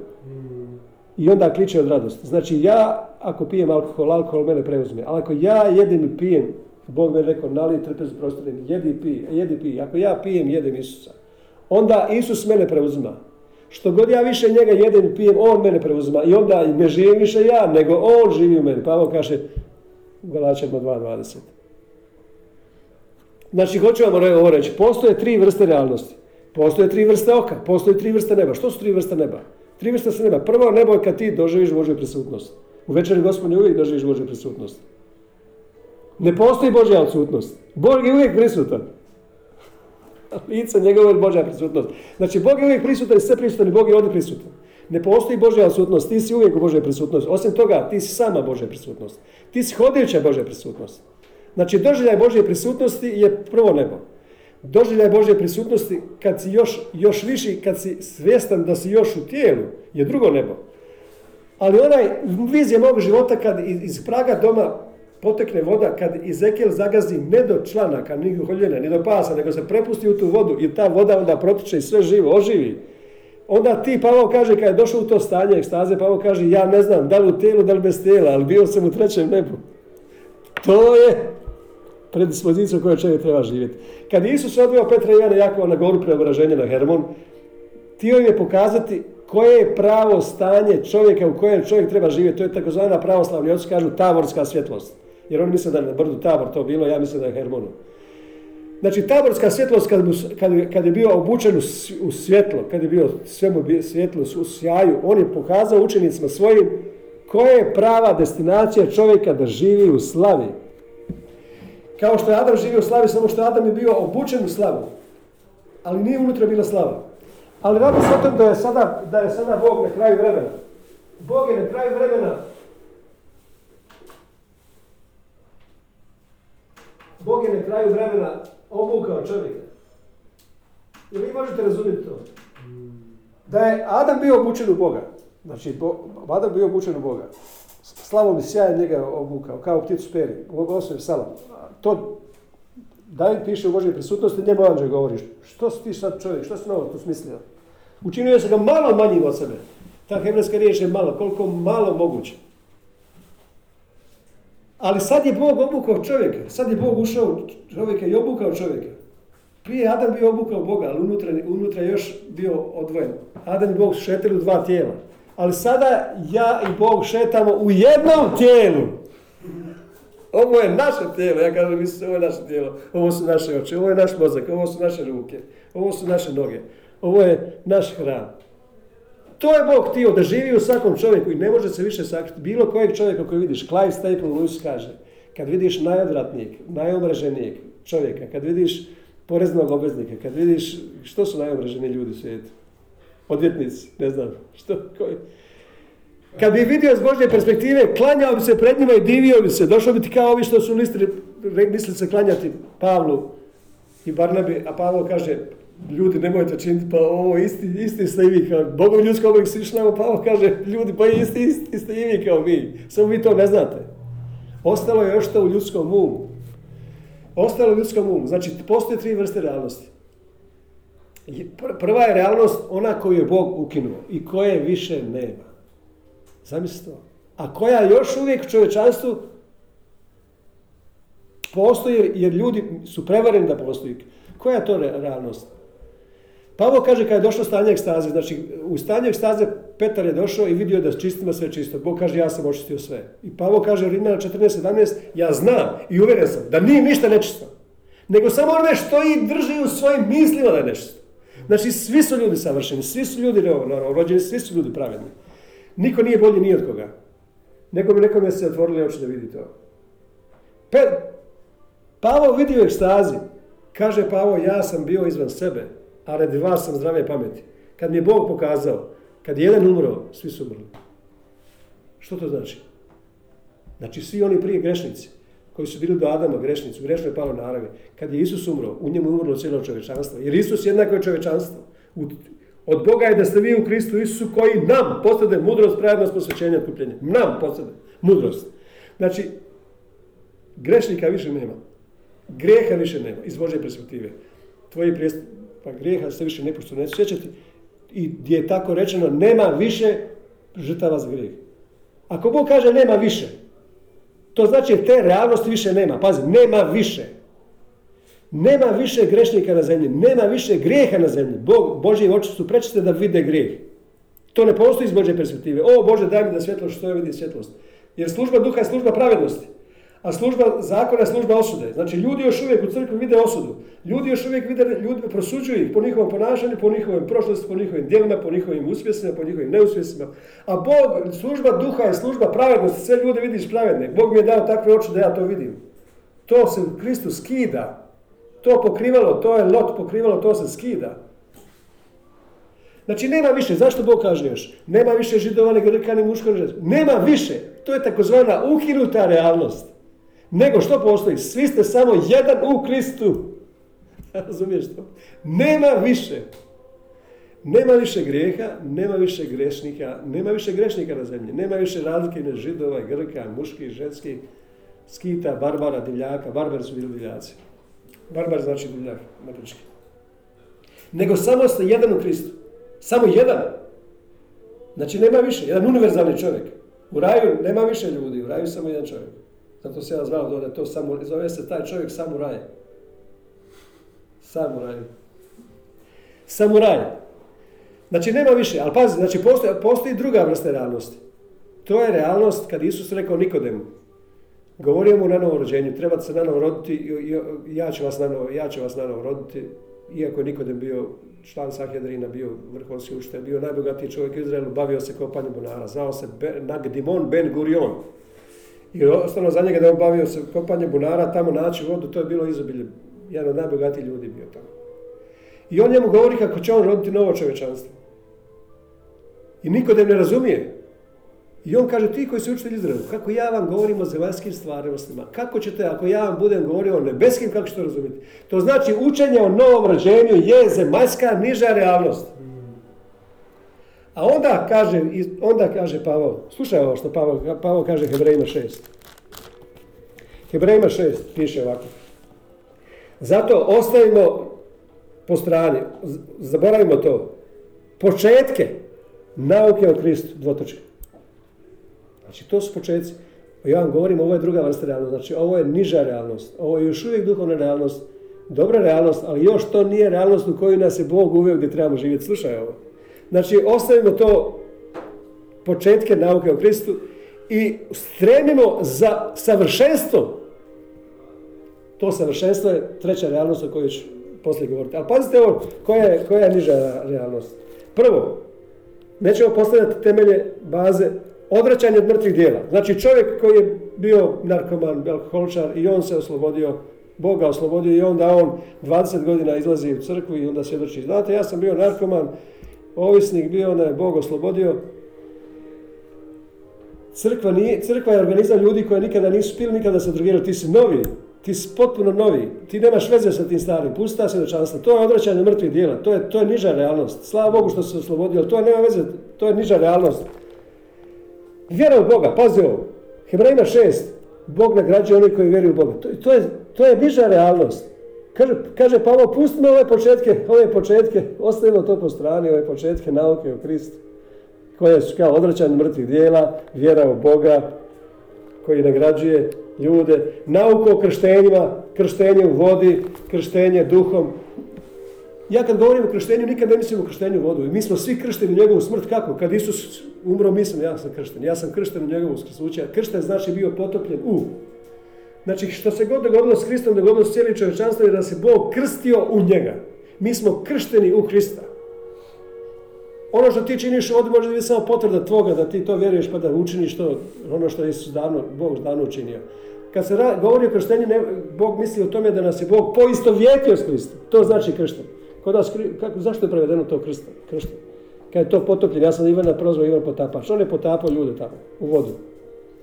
I onda kliče od radosti. Znači ja, ako pijem alkohol, alkohol mene preuzme. Ali ako ja jedem i pijem, Bog me rekao, nali trpezu prostorim, jedi i pij, jedi i pij. Ako ja pijem, jedem Isusa. Onda Isus mene preuzima. Što god ja više njega jedem i pijem, on mene preuzima. I onda ne živim više ja, nego on živi u meni. Pavo kaže u Galačanima 2.20. Znači, hoću vam ovo reći. Postoje tri vrste realnosti. Postoje tri vrste oka, postoje tri vrste neba. Što su tri vrste neba? Tri vrste se neba. Prvo nebo je kad ti doživiš Božju prisutnost. U večeri gospodine uvijek doživiš Božju prisutnost. Ne postoji Božja odsutnost. Bog je uvijek prisutan. Lice njegove je Božja prisutnost. Znači, Bog je uvijek prisutan i sve prisutan i Bog je ovdje prisutan. Ne postoji Božja odsutnost, ti si uvijek u Božoj prisutnosti. Osim toga, ti si sama Božja prisutnost. Ti si hodajuća Božja prisutnost. Znači, doživljaj Božje prisutnosti je prvo nebo. Doživljaj Božje prisutnosti kad si još, još viši, kad si svjestan da si još u tijelu, je drugo nebo. Ali onaj vizija mog života kad iz praga doma potekne voda, kad Ezekiel zagazi ne do članaka, ni do koljena, ni do pasa, nego se prepusti u tu vodu i ta voda onda protiče i sve živo, oživi. Onda ti, Pavao kaže, kad je došao u to stanje ekstaze, Pavao kaže, ja ne znam, da li u tijelu, da li bez tijela, ali bio sam u trećem nebu. To je predispozicija u kojoj čovjek treba živjeti. Kad Isus odveo Petra i Ivana Jakova na goru preobraženja na Hermon, htio je pokazati koje je pravo stanje čovjeka u kojem čovjek treba živjeti. To je takozvana pravoslavni oci kažu tavorska svjetlost. Jer oni misle da je na brdu tabor to bilo, ja mislim da je Hermonu. Znači, taborska svjetlost kad, kad, kad je bio obučen u, svjetlo, kad je bio sve mu svjetlo u sjaju, on je pokazao učenicima svojim koja je prava destinacija čovjeka da živi u slavi. Kao što je Adam živio u slavi, samo što Adam je bio obučen u slavu. Ali nije unutra bila slava. Ali radi se o tom da je, sada, da je sada Bog na kraju vremena. Bog je na kraju vremena Bog je na kraju vremena obukao čovjeka. I vi možete razumjeti to? Da je Adam bio obučen u Boga. Znači, Adam bio obučen u Boga. Slavom i sjajem njega obukao, kao pticu peri. Osvijem salam. To David piše u Božoj prisutnosti, njemu anđel govori, što si ti sad čovjek, što si novo tu smislio? Učinio se ga malo manjim od sebe. Ta hebrejska riječ je malo, koliko malo moguće. Ali sad je Bog obukao čovjeka, sad je Bog ušao čovjeka i obukao čovjeka. Prije Adam bio obukao Boga, ali unutra, unutra još bio odvojen. Adam i Bog šetili u dva tijela. Ali sada ja i Bog šetamo u jednom tijelu. Ovo je naše tijelo, ja kažem, mislim, ovo je naše tijelo, ovo su naše oči, ovo je naš mozak, ovo su naše ruke, ovo su naše noge, ovo je naš hram. To je Bog htio da živi u svakom čovjeku i ne može se više sakriti. Bilo kojeg čovjeka koji vidiš, Clive Staple Lewis kaže, kad vidiš najodvratnijeg, najomraženijeg čovjeka, kad vidiš poreznog obveznika, kad vidiš što su najomraženiji ljudi u svijetu, odvjetnici, ne znam, što, koji. Kad bi vidio iz Božje perspektive, klanjao bi se pred njima i divio bi se, došao bi ti kao ovi što su mislili, mislili se klanjati Pavlu i Barnabi, a Pavlo kaže, ljudi nemojte činiti, pa ovo isti, isti ste i vi kao, Bogom ljudskom uvijek slično, pa ovo kaže, ljudi, pa isti, isti ste i vi kao mi, samo vi to ne znate. Ostalo je još to u ljudskom umu. Ostalo u ljudskom umu, znači postoje tri vrste realnosti. Prva je realnost ona koju je Bog ukinuo i koje više nema. Zamislite. A koja još uvijek u čovječanstvu postoji jer ljudi su prevareni da postoji. Koja je to realnost? Pavo kaže kad je došlo stanje ekstaze, znači u stanje ekstaze Petar je došao i vidio da s čistima sve čisto. Bog kaže ja sam očistio sve. I Pavo kaže u Rimljana 14.17 ja znam i uvjeren sam da nije ništa nečisto. Nego samo ono što i drži u svojim mislima da je nečisto. Znači svi su ljudi savršeni, svi su ljudi rođeni, svi su ljudi pravedni. Niko nije bolji ni od koga. Nekome, nekome se otvorili oči da vidi to. Pe, Pavo vidi u ekstazi. Kaže Pavo, ja sam bio izvan sebe a radi vas sam zdrave pameti. Kad mi je Bog pokazao, kad je jedan umro, svi su umrli. Što to znači? Znači svi oni prije grešnici, koji su bili do Adama grešnici, u grešnoj palo naravi, kad je Isus umro, u njemu je umrlo cijelo čovečanstvo. Jer Isus jednako je čovečanstvo. Od Boga je da ste vi u Kristu Isusu koji nam postade mudrost, pravednost, posvećenja, otkupljenja. Nam postade mudrost. Znači, grešnika više nema. Greha više nema iz Božje perspektive. Tvoji pa grijeha se više ne pošto ne sjećati i gdje je tako rečeno nema više žrtava za grijeh. Ako Bog kaže nema više, to znači te realnosti više nema. Pazi, nema više. Nema više grešnika na zemlji, nema više grijeha na zemlji. Bog, Božji oči su prečiste da vide grijeh. To ne postoji iz Božje perspektive. O Bože, daj mi da svjetlost što je vidi svjetlost. Jer služba duha je služba pravednosti. A služba zakona je služba osude. Znači ljudi još uvijek u crkvi vide osudu. Ljudi još uvijek vide, ljudi prosuđuju ih po njihovom ponašanju, po njihovim prošlosti, po njihovim djelima, po njihovim uspjesima, po njihovim neuspjesima. A Bog, služba duha je služba pravednosti, sve ljude vidiš pravedne. Bog mi je dao takve oči da ja to vidim. To se u Kristu skida. To pokrivalo, to je lot pokrivalo, to se skida. Znači nema više, zašto Bog kaže još? Nema više židova, grka, ni muško, Nema više. To je takozvana ukinuta realnost. Nego što postoji? Svi ste samo jedan u Kristu. Razumiješ to? Nema više. Nema više grijeha, nema više grešnika, nema više grešnika na zemlji, nema više razlike na židova, grka, muški, ženski, skita, barbara, divljaka. Barbari su divljaci. Barbar znači divljak, matrički. Nego samo ste jedan u Kristu. Samo jedan. Znači nema više, jedan univerzalni čovjek. U raju nema više ljudi, u raju samo jedan čovjek. Zato se ja zvao da to samo, zove se taj čovjek samuraj. Samuraj. Samuraj. Znači nema više, ali pazi, znači postoji, postoji druga vrsta realnosti. To je realnost kad Isus rekao Nikodemu. Govorio mu na novo rođenju, trebate se na novo roditi, ja ću vas na novo, ja ću vas na novo roditi, iako je Nikodem bio član Sahedrina, bio vrhunski učitelj, bio najbogatiji čovjek u Izraelu, bavio se kopanjem bunara, zvao se Nagdimon Ben Gurion. I ostalo za njega da on bavio se kopanjem bunara, tamo naći vodu, to je bilo izobilje. Jedan od najbogatijih ljudi bio tamo. I on njemu govori kako će on roditi novo čovječanstvo. I niko da ne razumije. I on kaže, ti koji si učitelj Izraelu, kako ja vam govorim o zemaljskim stvarnostima, kako ćete, ako ja vam budem govorio o nebeskim, kako ćete razumjeti? To znači učenje o novom rođenju je zemaljska niža realnost. A onda kaže, onda kaže Pavao, slušaj ovo što Pavao, Pavao kaže Hebrejima 6. Hebrejima 6 piše ovako. Zato ostavimo po strani, zaboravimo to, početke nauke o Kristu, dvotočke. Znači, to su početci. Ja vam govorim, ovo je druga vrsta realnosti. Znači, ovo je niža realnost. Ovo je još uvijek duhovna realnost. Dobra realnost, ali još to nije realnost u koju nas je Bog uveo gdje trebamo živjeti. Slušaj ovo. Znači, ostavimo to početke nauke o Kristu i stremimo za savršenstvo. To savršenstvo je treća realnost o kojoj ću poslije govoriti. Ali pazite ovo, koja je, koja je niža realnost. Prvo, nećemo postavljati temelje baze odvraćanje od mrtvih dijela. Znači čovjek koji je bio narkoman, alkoholičar i on se oslobodio, Boga oslobodio i onda on 20 godina izlazi u crkvu i onda svjedoči. Znate, ja sam bio narkoman, ovisnik bio, onda je Bog oslobodio. Crkva, nije, crkva je organizam ljudi koji nikada nisu pili, nikada se drogirali. Ti si novi, ti si potpuno novi, ti nemaš veze sa tim starim, pusti ta svjedočanstva. To je odvraćanje mrtvih dijela, to je, to je niža realnost. Slava Bogu što se oslobodio, to nema veze, to je niža realnost. Vjera u Boga, pazi ovo. Hebrajima 6. Bog nagrađuje oni koji vjeruju u Boga. To, to, je, to je niža realnost. Kaže, kaže Pavlo, pustimo ove početke, ove početke, ostavimo to po strani, ove početke nauke o Kristu, koje su kao odvraćanje mrtvih dijela, vjera u Boga, koji nagrađuje ljude, nauku o krštenjima, krštenje u vodi, krštenje duhom, ja kad govorim o krštenju, nikad ne mislim o krštenju vodu. Mi smo svi kršteni u njegovu smrt. Kako? Kad Isus umro, mislim, ja sam kršten. Ja sam kršten u njegovu skrsnuće. Kršten znači bio potopljen u. Znači, što se god dogodilo s Kristom, dogodilo s cijeli čovječanstvo je da se Bog krstio u njega. Mi smo kršteni u Krista. Ono što ti činiš ovdje može biti samo potvrda tvoga da ti to vjeruješ pa da učiniš to, ono što je Isus davno, Bog davno učinio. Kad se govori o krštenju, Bog misli o tome da nas je Bog poistovjetio s Kristom. To znači kršten. Kod nas, kako, zašto je prevedeno to kršto? Kad je to potopljen, ja sam Ivana prozvao Ivan Potapač. On je potapao ljude tamo, u vodu.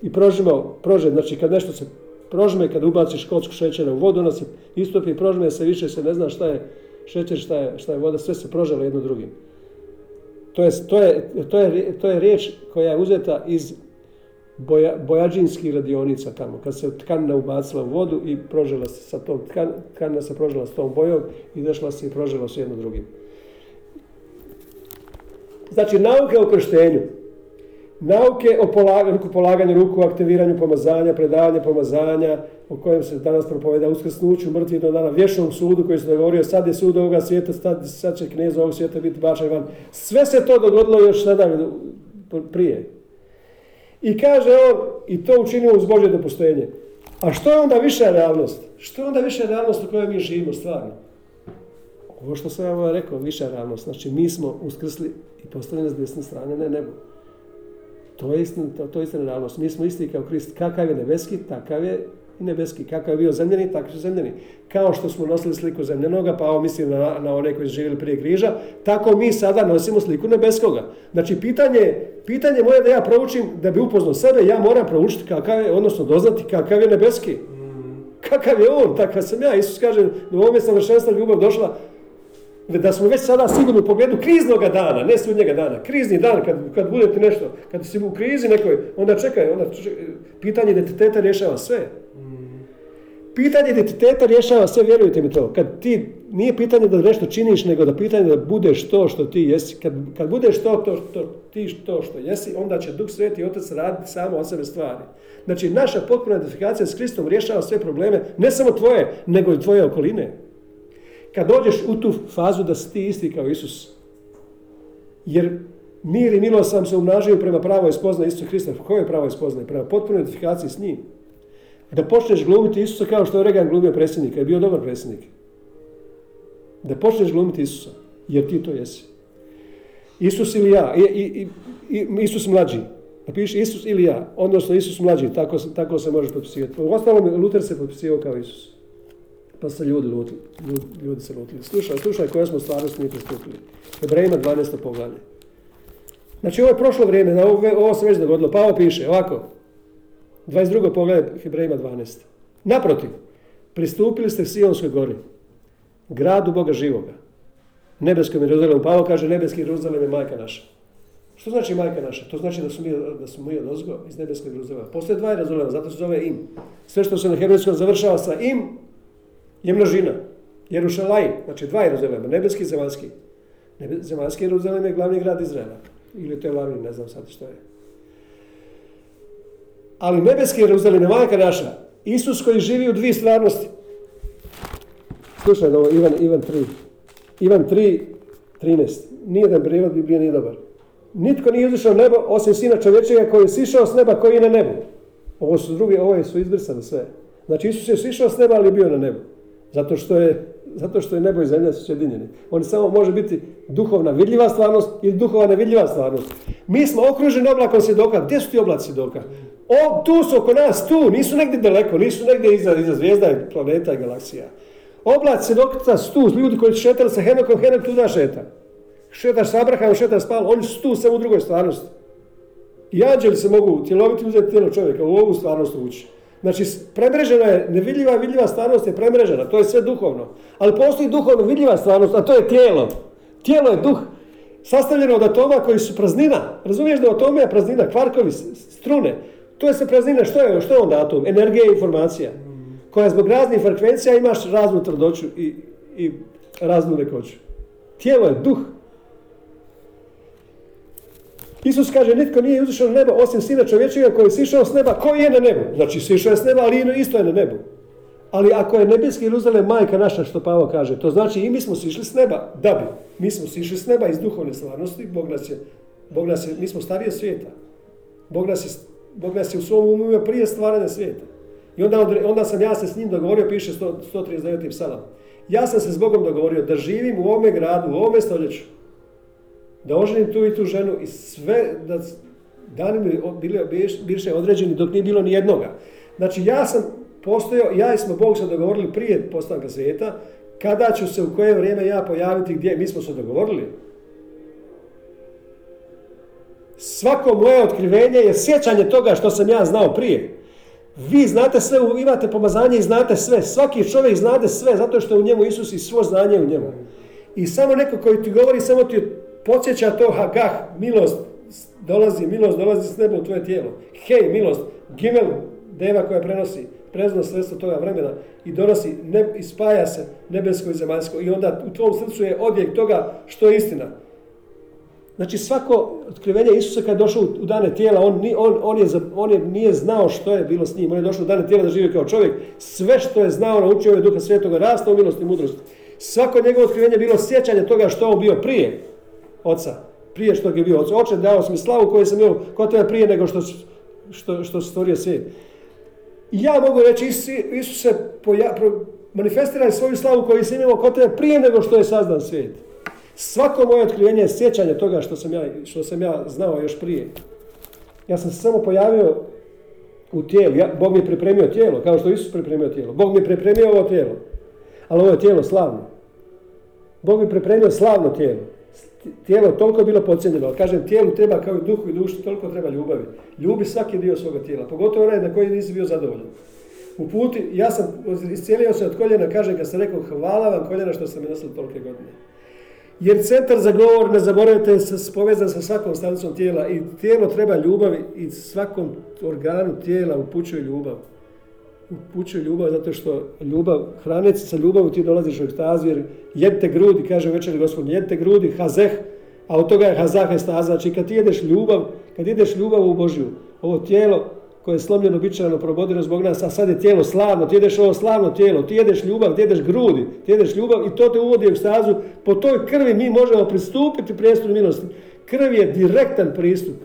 I prožimao, prože, znači kad nešto se prožme, kad ubaciš kocku šećera u vodu, ona se istopi, prožme se više, se ne zna šta je šećer, šta je, šta je voda, sve se proželo jedno drugim. To je, to, je, to, je, to je riječ koja je uzeta iz boja, bojađinskih radionica tamo, kad se tkanina ubacila u vodu i prožela se sa tom, tkanina se prožela s tom bojom i došla se i prožela s jedno drugim. Znači, nauke o krštenju, nauke o polaganju, polaganju ruku, aktiviranju pomazanja, predavanje pomazanja, o kojem se danas propoveda uskrsnuću, mrtvi do dana, vješnom sudu koji se dogovorio, sad je sud ovoga svijeta, sad, sad će knjez ovog svijeta biti bačan van. Sve se to dogodilo još sada prije. I kaže on, i to učinio uz Božje dopuštenje. A što je onda viša realnost? Što je onda viša realnost u kojoj mi živimo stvarno? Ovo što sam ja vam rekao, viša realnost. Znači, mi smo uskrsli i postavljeni s desne strane na nebu. To je istina, to, to je istina realnost. Mi smo isti kao Krist. Kakav je nebeski, takav je i nebeski. Kakav je bio zemljeni, takav je zemljeni. Kao što smo nosili sliku zemljenoga, pa ovo mislim na, na one koji su živjeli prije križa, tako mi sada nosimo sliku nebeskoga. Znači, pitanje, pitanje moje da ja proučim, da bi upoznao sebe, ja moram proučiti kakav je, odnosno doznati kakav je nebeski. Kakav je on, takav sam ja. Isus kaže, u ovome savršenstva ljubav došla da smo već sada sigurno u pogledu kriznog dana, ne sudnjega dana, krizni dan, kad, kad budete nešto, kad si u krizi nekoj, onda čekaj, onda čekaj, pitanje identiteta rješava sve. Pitanje identiteta rješava sve, vjerujte mi to. Kad ti, nije pitanje da nešto činiš, nego da pitanje da budeš to što ti jesi. Kad, kad budeš to, to, to, ti to što jesi, onda će Duh Sveti Otac raditi samo o sebe stvari. Znači, naša potpuna identifikacija s Kristom rješava sve probleme, ne samo tvoje, nego i tvoje okoline. Kad dođeš u tu fazu da si ti isti kao Isus, jer mir i milost sam se umnažio prema pravoj spoznaji Isusa Hrista. Koje pravoj spoznaji? Prema potpunoj identifikaciji s njim. Da počneš glumiti Isusa kao što je Reagan glumio predsjednika, je bio dobar predsjednik. Da počneš glumiti Isusa, jer ti to jesi. Isus ili ja, i, i, i, Isus mlađi. Napiši Isus ili ja, odnosno Isus mlađi, tako, tako se možeš potpisivati. U ostalom, Luter se potpisivao kao Isus. Pa se ljudi lutili, ljudi, ljudi se lutili. Slušaj, slušaj koja smo stvarnost mi pristupili. Hebrejima 12. poglavlje. Znači ovo je prošlo vrijeme, ovo, ovo se već dogodilo. Pa ovo piše ovako. 22. poglavlje Hebrejima 12. Naprotiv, pristupili ste Sionskoj gori, gradu Boga živoga, nebeskom Jeruzalemu. Pavo kaže nebeski Jeruzalem je majka naša. Što znači majka naša? To znači da smo mi, da smo mi od ozgo iz nebeskog Jeruzalema. Postoje dva Jeruzalema, zato se zove im. Sve što se na hebrejskom završava sa im je množina. Jerušalaj, znači dva Jeruzalema, nebeski i zemaljski. Zemaljski Jeruzalem je glavni grad Izraela. Ili to je glavni, ne znam sad što je. Ali nebeski Jeruzalem je majka naša. Isus koji živi u dvije stvarnosti. Slušaj ovo, Ivan, Ivan 3. Ivan 3, 13. Nijedan prijevod Biblije nije dobar. Nitko nije izišao nebo osim sina čovječega koji je sišao s neba koji je na nebu. Ovo su drugi, ovo su izbrisane sve. Znači Isus je sišao s neba ali bio na nebu. Zato što je, zato što je nebo i zemlja su sjedinjeni. On samo može biti duhovna vidljiva stvarnost ili duhovna nevidljiva stvarnost. Mi smo okruženi oblakom svjedoka. Gdje su ti oblaci svjedoka? O, tu su oko nas, tu, nisu negdje daleko, nisu negdje iza, iza zvijezda planeta i galaksija. Oblaci svjedoka su tu, ljudi koji su šetali sa Henokom, Henok tu da šeta. Šetaš s Abrahamom, šetaš s oni su tu samo u drugoj stvarnosti. I anđeli se mogu tjeloviti uzeti tijelo čovjeka, u ovu stvarnost ući. Znači, premrežena je, nevidljiva vidljiva stvarnost je premrežena, to je sve duhovno. Ali postoji duhovno vidljiva stvarnost, a to je tijelo. Tijelo je duh sastavljeno od atoma koji su praznina. Razumiješ da atome je praznina, kvarkovi, strune. To je sve praznina, što je, što je onda atom? Energija i informacija. Koja zbog raznih frekvencija imaš raznu tvrdoću i, i raznu nekoću. Tijelo je duh. Isus kaže, nitko nije uzišao na nebo osim sina čovječega koji je sišao s neba. Koji je na nebu? Znači, sišao je s neba, ali isto je na nebu. Ali ako je nebeski Jeruzalem majka naša, što Pavo kaže, to znači i mi smo sišli s neba. Da bi, mi smo sišli s neba iz duhovne stvarnosti, Bog nas je, Bog nas je mi smo starije svijeta. Bog nas je, Bog nas je u svom umu prije stvaranja svijeta. I onda, onda sam ja se s njim dogovorio, piše 100, 139. psalam. Ja sam se s Bogom dogovorio da živim u ovome gradu, u ovome stoljeću, da oženim tu i tu ženu i sve, da dani mi bili, biše određeni dok nije bilo ni jednoga. Znači ja sam postojao, ja i smo Bog se dogovorili prije postanka svijeta, kada ću se u koje vrijeme ja pojaviti gdje, mi smo se dogovorili. Svako moje otkrivenje je sjećanje toga što sam ja znao prije. Vi znate sve, imate pomazanje i znate sve. Svaki čovjek znade sve, zato što je u njemu Isus i svo znanje u njemu. I samo neko koji ti govori, samo ti podsjeća to, ha, gah, milost dolazi, milost dolazi s neba u tvoje tijelo. Hej, milost, gimel, deva koja prenosi prezno sredstvo toga vremena i donosi ne, i spaja se nebesko i zemaljsko i onda u tvom srcu je odjek toga što je istina. Znači svako otkrivenje Isusa kad je došao u dane tijela, on, on, on, je, on je, nije znao što je bilo s njim. On je došao u dane tijela da živi kao čovjek. Sve što je znao, naučio je duha svetoga, rasta u milosti i mudrosti. Svako njegovo otkrivenje je bilo sjećanje toga što on bio prije oca. Prije što je bio oca. Oče, dao sam slavu koju sam imao kod tebe prije nego što, što, što stvorio svijet. Ja mogu reći, Isuse, manifestiraj svoju slavu koju si imao kod tebe prije nego što je sazdan svijet. Svako moje otkrivenje je sjećanje toga što sam, ja, što sam ja znao još prije. Ja sam se samo pojavio u tijelu. Ja, Bog mi je pripremio tijelo, kao što Isus pripremio tijelo. Bog mi je pripremio ovo tijelo. Ali ovo je tijelo slavno. Bog mi je pripremio slavno tijelo. Tijelo toliko bilo podcijenjeno, kažem, tijelu treba kao i duhu i duši, toliko treba ljubavi. Ljubi svaki dio svoga tijela, pogotovo onaj na koji nisi bio zadovoljan. U puti, ja sam iscijelio se od koljena, kažem kad sam rekao hvala vam koljena što sam mi nosili tolike godine. Jer centar za govor, ne zaboravite, je povezan sa svakom stanicom tijela i tijelo treba ljubav i svakom organu tijela upućuje ljubav. Upućuje ljubav zato što ljubav, hranec sa ljubavom ti dolaziš u ekstazu jer jedte grudi, kaže večer gospodin, jedte grudi, hazeh, a od toga je hazah ekstaza. Znači kad ti jedeš ljubav, kad ideš ljubav u Božju, ovo tijelo koje je slomljeno, bičano, probodeno zbog nas, a sad je tijelo slavno, ti jedeš ovo slavno tijelo, ti jedeš ljubav, ti jedeš grudi, ti jedeš ljubav i to te uvodi u ekstazu. Po toj krvi mi možemo pristupiti prijestolju milosti. Krv je direktan pristup.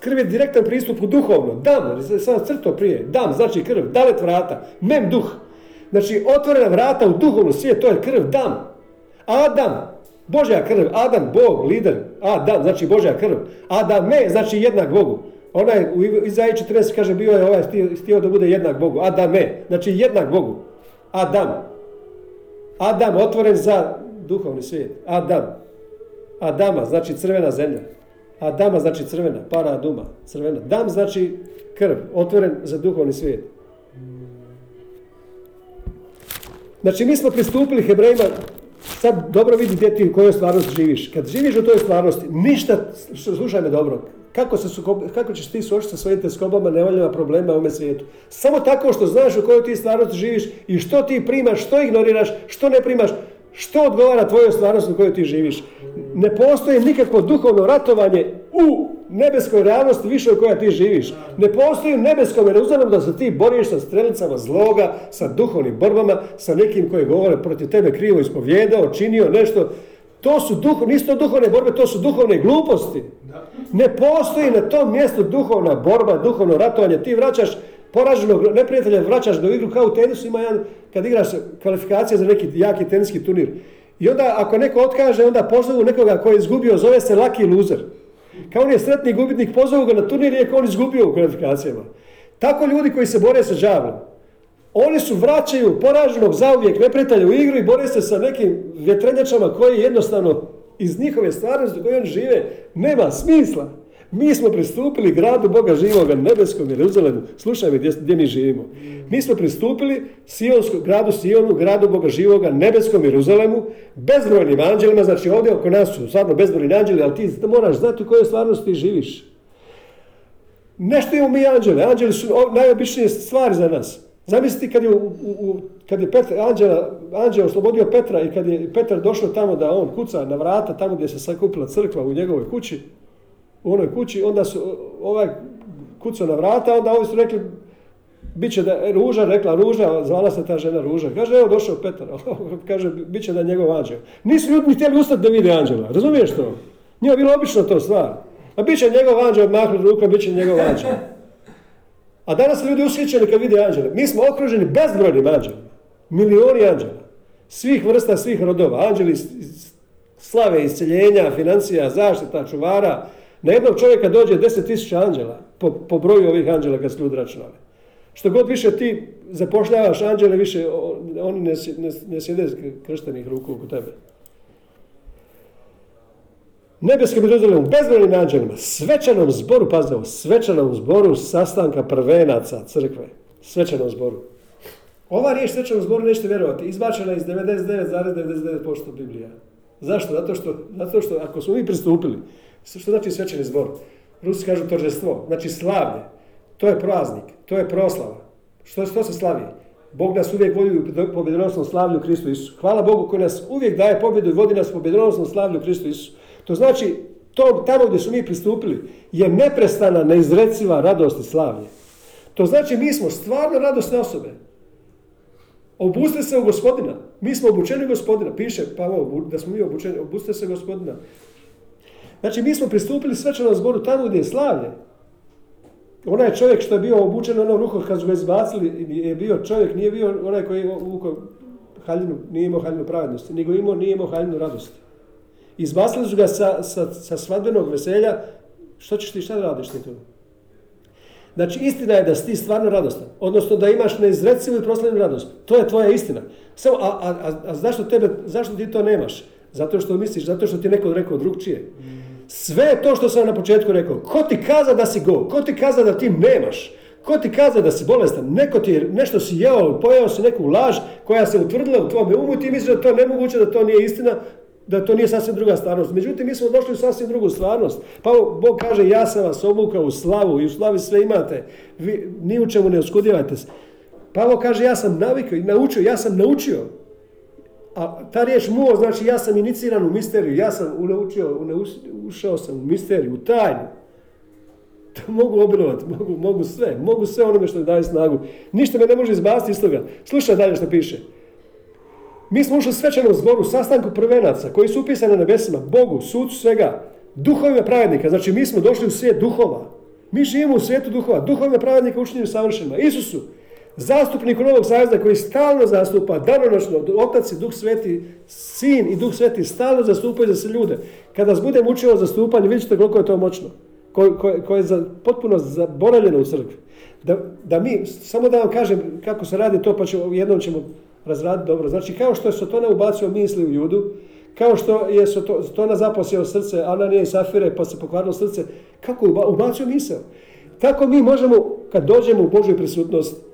Krv je direktan pristup u duhovno. Dam, sam crto prije. Dam, znači krv, dalet vrata, mem duh. Znači, otvorena vrata u duhovnu svijet, to je krv, dam. Adam, Božja krv, Adam, Bog, lider, Adam, znači Božja krv. Adam, me, znači jednak Bogu. Onaj u Izaji 40 kaže bio je ovaj htio da bude jednak Bogu. Adam, me, znači jednak Bogu. Adam. Adam otvoren za duhovni svijet. Adam. Adama znači crvena zemlja. Adama znači crvena, para duma, crvena. Dam znači krv, otvoren za duhovni svijet. Znači mi smo pristupili Hebrejima sad dobro vidi gdje ti u kojoj stvarnosti živiš. Kad živiš u toj stvarnosti, ništa, slušaj me dobro, kako, se kako ćeš ti suočiti sa svojim teskobama, nevoljama, problema u ovome svijetu? Samo tako što znaš u kojoj ti stvarnosti živiš i što ti primaš, što ignoriraš, što ne primaš, što odgovara tvojoj stvarnosti u kojoj ti živiš. Ne postoji nikakvo duhovno ratovanje u nebeskoj realnosti više u kojoj ti živiš. Ne postoji u nebeskom Jeruzalemu da se ti boriš sa strelicama zloga, sa duhovnim borbama, sa nekim koji govore protiv tebe krivo ispovjedao, činio nešto. To su duh, nisu to duhovne borbe, to su duhovne gluposti. Ne postoji na tom mjestu duhovna borba, duhovno ratovanje. Ti vraćaš poraženog neprijatelja, vraćaš do igru kao u tenisu, ima jedan, kad igraš kvalifikacije za neki jaki teniski turnir. I onda ako neko otkaže, onda pozovu nekoga koji je izgubio, zove se lucky loser. Kao on je sretni gubitnik, pozovu ga na turnir je on izgubio u kvalifikacijama. Tako ljudi koji se bore sa džavlom. Oni su vraćaju poraženog zauvijek neprijatelja u igru i bore se sa nekim vjetrenjačama koji jednostavno iz njihove stvarnosti koje oni žive nema smisla. Mi smo pristupili gradu Boga živoga, nebeskom Jeruzalemu. Slušaj mi gdje, mi živimo. Mi smo pristupili Sionsko, gradu Sionu, gradu Boga živoga, nebeskom Jeruzalemu, bezbrojnim anđelima, znači ovdje oko nas su stvarno bezbrojni anđeli, ali ti moraš znati u kojoj stvarnosti ti živiš. Nešto imamo mi anđele. Anđeli su najobičnije stvari za nas. Zamislite kad je, kad je Petra, anđela, anđel oslobodio Petra i kad je Petar došao tamo da on kuca na vrata, tamo gdje se sakupila crkva u njegovoj kući, u onoj kući, onda su ovaj kucao na vrata, onda ovi su rekli, bit će da je Ruža, rekla Ruža, zvala se ta žena Ruža. Kaže, evo došao Petar, kaže, bit će da je njegov anđel. Nisu ljudi htjeli ustati da vide anđela, razumiješ to? Nije bilo obično to stvar. A bit će njegov anđel, mahnu rukom, bit će njegov anđel. A danas ljudi ushićeni kad vide anđele. Mi smo okruženi bezbrojnim anđelima. Milioni anđela. Svih vrsta, svih rodova. Anđeli slave, isceljenja, financija, zaštita, čuvara, na jednog čovjeka dođe 10.000 anđela po, po, broju ovih anđela kad su ljudi računali. Što god više ti zapošljavaš anđele, više oni ne, ne, ne sjede krštenih ruku oko tebe. Nebeskim Jeruzalemu, bezbrojnim anđelima, svečanom zboru, pazite svečanom zboru sastanka prvenaca crkve. Svečanom zboru. Ova riječ svečanom zboru nećete vjerovati, izbačena iz 99,99% Biblija. Zašto? Zato što, zato što ako smo mi pristupili, što znači svečani zbor? Rusi kažu torđestvo, znači slavlje. To je praznik, to je proslava. Što, što se slavi? Bog nas uvijek vodi u pobjedonosnom slavlju Kristu Isu. Hvala Bogu koji nas uvijek daje pobjedu i vodi nas u pobjedonosnom slavlju Kristu Isu. To znači, to, tamo gdje su mi pristupili je neprestana, neizreciva radost i slavlje. To znači mi smo stvarno radosne osobe. Obustite se u gospodina. Mi smo obučeni gospodina. Piše Pavel da smo mi obučeni. Obustite se gospodina. Znači, mi smo pristupili svečanom zboru tamo gdje je slavlje. Onaj čovjek što je bio obučen onom rukom kad su ga izbacili je bio čovjek, nije bio onaj koji je uvukao haljinu, nije imao haljinu pravednosti, nego imao, nije imao haljinu radosti. Izbacili su ga sa, sa, sa svadbenog veselja, što ćeš ti, šta radiš ti tu? Znači, istina je da si ti stvarno radostan, odnosno da imaš neizrecivu i proslavljenu radost. To je tvoja istina. Samo, a, a, a, zašto, tebe, zašto ti to nemaš? Zato što misliš, zato što ti neko rekao drugčije. Sve to što sam na početku rekao, ko ti kaza da si go, ko ti kaza da ti nemaš, ko ti kaza da si bolestan, neko ti je, nešto si jeo, pojeo si neku laž koja se utvrdila u tvome umu i ti misliš da to nemoguće, da to nije istina, da to nije sasvim druga stvarnost. Međutim, mi smo došli u sasvim drugu stvarnost. Pa Bog kaže, ja sam vas obukao u slavu i u slavi sve imate. Vi ni u čemu ne oskudjevate se. Pavo kaže, ja sam navikao i naučio, ja sam naučio. A ta riječ muo znači ja sam iniciran u misteriju, ja sam unaučio, ušao sam u misteriju, u tajnu. To mogu obilovati, mogu, mogu sve, mogu sve onome što mi daje snagu. Ništa me ne može izbaciti iz toga. Slušaj dalje što piše. Mi smo ušli u svečanom zboru, sastanku prvenaca, koji su upisani na nebesima, Bogu, sucu svega, duhovima pravednika. Znači, mi smo došli u svijet duhova. Mi živimo u svijetu duhova, duhovima pravednika učinjenim savršenima. Isusu, zastupniku Novog Savjeza koji stalno zastupa, danonoćno, Otac i Duh Sveti, Sin i Duh Sveti stalno zastupaju za se ljude. Kada nas budemo učilo zastupanje, vidjet ćete koliko je to moćno. Koje, koje, koje je za, potpuno zaboravljeno u crkvi. Da, da mi, samo da vam kažem kako se radi to, pa ćemo, jednom ćemo razraditi dobro. Znači, kao što je Sotona ubacio misli u judu, kao što je Sotona zaposjeo srce Ananije i Safire pa se pokvarilo srce, kako ubacio misao? Tako mi možemo, kad dođemo u Božju prisutnost,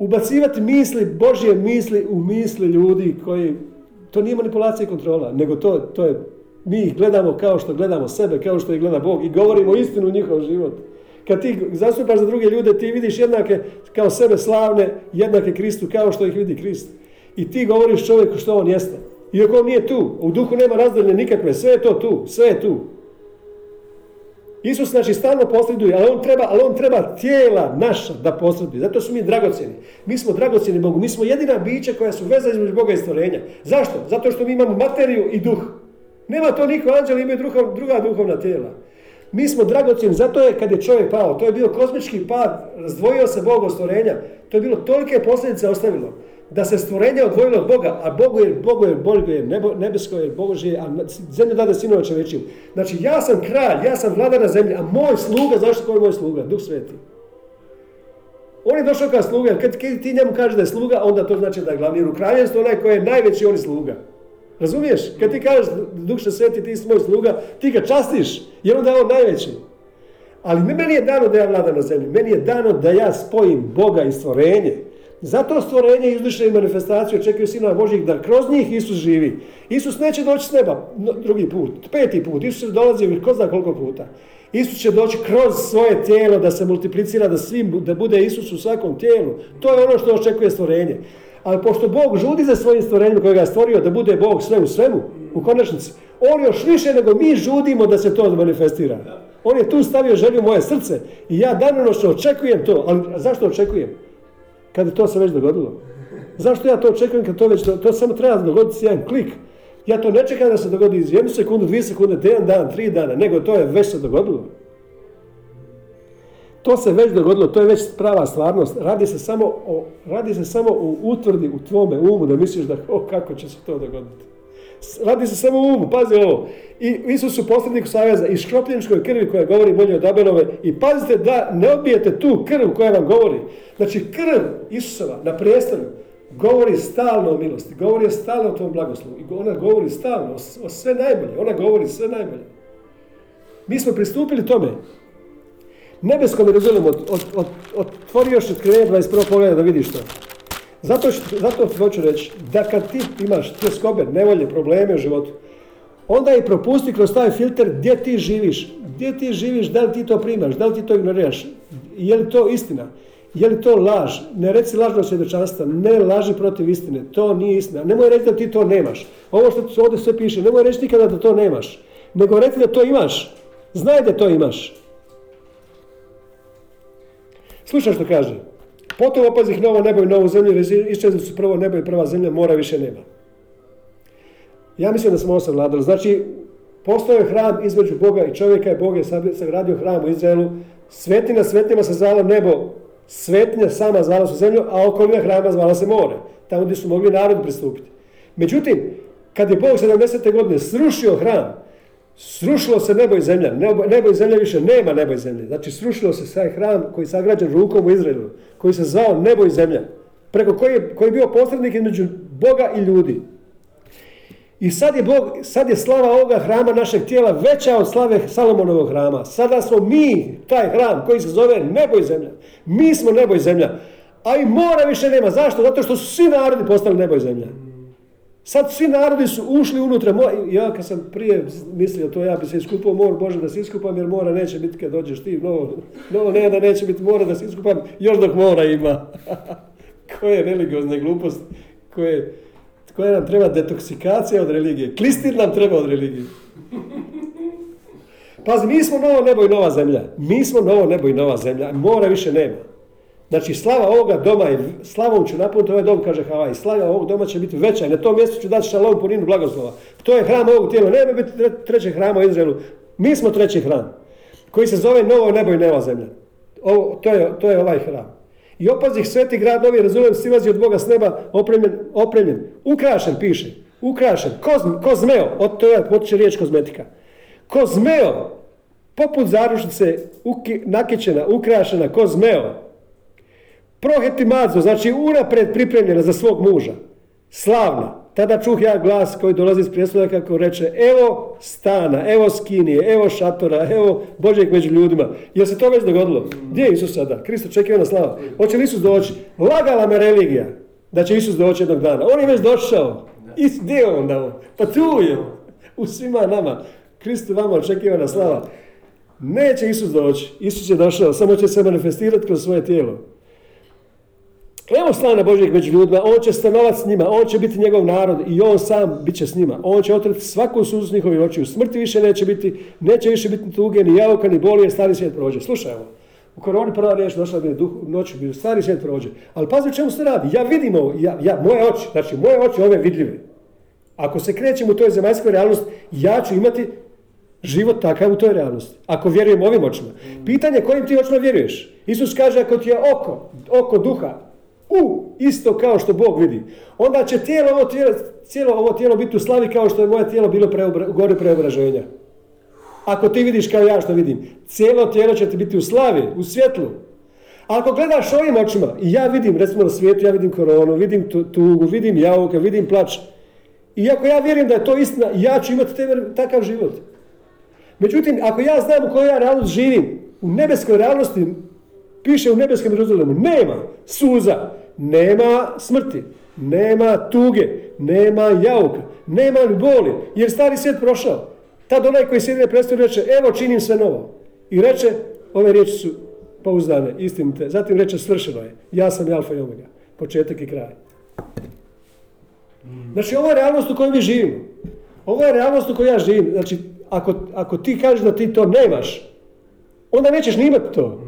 ubacivati misli, Božje misli u misli ljudi koji, to nije manipulacija i kontrola, nego to, to je, mi ih gledamo kao što gledamo sebe, kao što ih gleda Bog i govorimo istinu u njihov život. Kad ti zastupaš za druge ljude, ti vidiš jednake kao sebe slavne, jednake Kristu kao što ih vidi Krist. I ti govoriš čovjeku što on jeste. Iako on nije tu, u duhu nema razdalje nikakve, sve je to tu, sve je tu. Isus znači stalno posreduje, ali on treba, ali on treba tijela naša da posreduje. Zato su mi dragocjeni. Mi smo dragocjeni Bogu. Mi smo jedina bića koja su veza između Boga i stvorenja. Zašto? Zato što mi imamo materiju i duh. Nema to niko, anđeli imaju druga, druga duhovna tijela. Mi smo dragocjeni, zato je kad je čovjek pao, to je bio kozmički pad, razdvojio se Bog od stvorenja, to je bilo tolike posljedice ostavilo da se stvorenje odvojilo od Boga, a Bogu je, Bogu je, Bogu je nebo, nebesko je Božje, a zemlju dade sinova čovečiju. Znači, ja sam kralj, ja sam vladar na zemlji, a moj sluga, zašto koji je moj sluga? Duh Sveti. On je došao kao sluga, kad, kad ti njemu kažeš da je sluga, onda to znači da je glavni u kraljevstvu, onaj koji je najveći, on je sluga. Razumiješ? Kad ti kažeš Duh Sveti, ti si moj sluga, ti ga častiš, jer onda je on najveći. Ali meni je dano da ja vladam na zemlji, meni je dano da ja spojim Boga i stvorenje. Zato stvorenje izliše i manifestaciju očekuju Sina Božih da kroz njih Isus živi. Isus neće doći s neba drugi put, peti put. Isus dolazi ko zna koliko puta. Isus će doći kroz svoje tijelo da se multiplicira, da, svim, da bude Isus u svakom tijelu. To je ono što očekuje stvorenje. Ali pošto Bog žudi za svojim stvorenjem kojega je stvorio da bude Bog sve u svemu, u konačnici, on još više nego mi žudimo da se to manifestira. On je tu stavio želju moje srce i ja danonoćno očekujem to. Ali zašto očekujem? Kad to se već dogodilo. Zašto ja to očekujem kad to već, to samo treba dogoditi jedan klik. Ja to ne čekam da se dogodi iz jednu sekundu, dvije sekunde, jedan dan, tri dana, nego to je već se dogodilo. To se već dogodilo, to je već prava stvarnost. Radi se samo o, radi se samo o utvrdi u tvome umu da misliš da o, kako će se to dogoditi. Radi se samo u umu, pazi ovo. I Isus u posredniku savjeza i škropljeničkoj krvi koja govori bolje od Abelove i pazite da ne odbijete tu krv koja vam govori. Znači krv Isusova na prijestolju govori stalno o milosti, govori stalno o tom blagoslovu. I ona govori stalno o, sve najbolje, ona govori sve najbolje. Mi smo pristupili tome. Nebeskom Jeruzalemu od, od, od, otvori još otkrivenje 21. pogleda da vidiš to. Zato, što, zato hoću reći da kad ti imaš tjeskobe, nevolje, probleme u životu, onda i propusti kroz taj filter gdje ti živiš. Gdje ti živiš, da li ti to primaš, da li ti to ignoriraš, je li to istina, je li to laž. Ne reci lažno svjedočanstva, ne laži protiv istine, to nije istina. Nemoj reći da ti to nemaš. Ovo što ovdje sve piše, nemoj reći nikada da to nemaš, nego reći da to imaš. Znaj da to imaš. Slušaj što kaže. Potom opazih novo nebo i novu zemlju, iščezli su prvo nebo i prva zemlja, mora više nema. Ja mislim da smo ovo savladali. Znači, postoje hram između Boga i čovjeka i Bog je sagradio hram u Izraelu Svetina svetima se zvala nebo, svetinja sama zvala se zemlju, a okolina hrama zvala se more. Tamo gdje su mogli narod pristupiti. Međutim, kad je Bog 70. godine srušio hram, srušilo se nebo i zemlja. Nebo, nebo i zemlja više nema nebo i zemlje. Znači srušilo se taj hram koji je sagrađen rukom u Izraelu, koji se zvao nebo i zemlja, preko koji je, koji je bio posrednik između Boga i ljudi. I sad je, Bog, sad je slava ovoga hrama našeg tijela veća od slave Salomonovog hrama. Sada smo mi taj hram koji se zove nebo i zemlja. Mi smo nebo i zemlja. A i mora više nema. Zašto? Zato što su svi narodi postali nebo i zemlja. Sad svi narodi su ušli unutra. Ja kad sam prije mislio to, ja bi se iskupao mor, Bože da se iskupam jer mora neće biti kad dođeš ti. Novo, novo ne da neće biti mora da se iskupam još dok mora ima. koje religiozne gluposti. Koje, koja nam treba detoksikacija od religije. Klistir nam treba od religije. Pazi, mi smo novo nebo i nova zemlja. Mi smo novo nebo i nova zemlja. Mora više nema. Znači, slava ovoga doma je, slavom ću napuniti ovaj dom, kaže Havaj, slava ovog doma će biti veća i na tom mjestu ću dati šalom puninu blagoslova. To je hram ovog tijela, nema biti trećeg hrama u Izraelu. Mi smo treći hram, koji se zove novo nebo i nova zemlja. Ovo, to, je, to je ovaj hram. I opazih sveti grad Novi Rezulem silazi od Boga s neba, opremljen, opremljen, ukrašen, piše, ukrašen, ko, zmeo, od toga potiče riječ kozmetika. Ko zmeo, poput zarušnice, uki, nakićena, ukrašena, ko zmeo, mazo, znači unapred pripremljena za svog muža, slavna, tada čuh ja glas koji dolazi iz prijestola kako reče, evo stana, evo skinije, evo šatora, evo Božeg među ljudima. Jel se to već dogodilo? Gdje je Isus sada? Kristo čekio na slava. Hoće li Isus doći? Lagala me religija da će Isus doći jednog dana. On je već došao. I gdje je onda Pa tu je. U svima nama. Kristo vama očekivana slava. Neće Isus doći. Isus je došao, samo će se manifestirati kroz svoje tijelo. Evo slana Božjeg među ljudima, on će stanovati s njima, on će biti njegov narod i on sam bit će s njima. On će otrati svaku suzu njihovih očiju. Smrti više neće biti, neće više biti tuge, ni jauka, ni boli, jer stari svijet prođe. Slušaj ovo. U koroni prva riječ došla bi duh, noću, bi stari svijet prođe. Ali pazi o čemu se radi. Ja vidim ovo, ja, moje oči, znači moje oči ove vidljive. Ako se krećem u toj zemaljskoj realnosti, ja ću imati život takav u toj realnosti. Ako vjerujem ovim očima. Pitanje kojim ti očima vjeruješ. Isus kaže ako ti je oko, oko duha, u, isto kao što Bog vidi. Onda će tijelo, ovo tijelo, cijelo ovo tijelo biti u slavi kao što je moje tijelo bilo preobra, u gori preobraženja. Ako ti vidiš kao ja što vidim, cijelo tijelo će ti biti u slavi, u svjetlu. ako gledaš ovim očima, i ja vidim, recimo na svijetu, ja vidim koronu, vidim tugu, vidim jauke, vidim plač. I ako ja vjerujem da je to istina, ja ću imati takav život. Međutim, ako ja znam u kojoj ja realnost živim, u nebeskoj realnosti, piše u nebeskom Jeruzalemu, nema suza, nema smrti, nema tuge, nema jauka, nema boli, jer stari svijet prošao. Tad onaj koji sjedi na predstavu reče, evo činim sve novo. I reče, ove riječi su pouzdane, istinite. Zatim reče, svršeno je. Ja sam alfa i omega. Početak i kraj. Znači, ovo je realnost u kojoj mi živimo. Ovo je realnost u kojoj ja živim. Znači, ako, ako ti kažeš da ti to nemaš, onda nećeš ni imati to.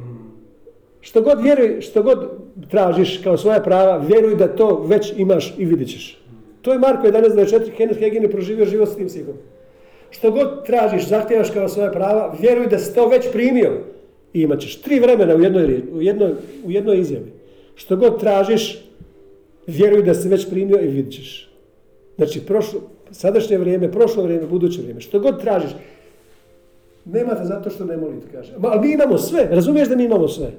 Što god vjeruj, što god tražiš kao svoja prava, vjeruj da to već imaš i vidit ćeš. To je Marko 11.24, Kenneth Hagin je proživio život s tim sigom. Što god tražiš, zahtjevaš kao svoja prava, vjeruj da si to već primio i imat ćeš tri vremena u jednoj, u jednoj, u jednoj izjavi. Što god tražiš, vjeruj da si već primio i vidit ćeš. Znači, prošlo, sadašnje vrijeme, prošlo vrijeme, buduće vrijeme. Što god tražiš, nemate zato što ne molite, kaže. Ali mi imamo sve, razumiješ da mi imamo sve.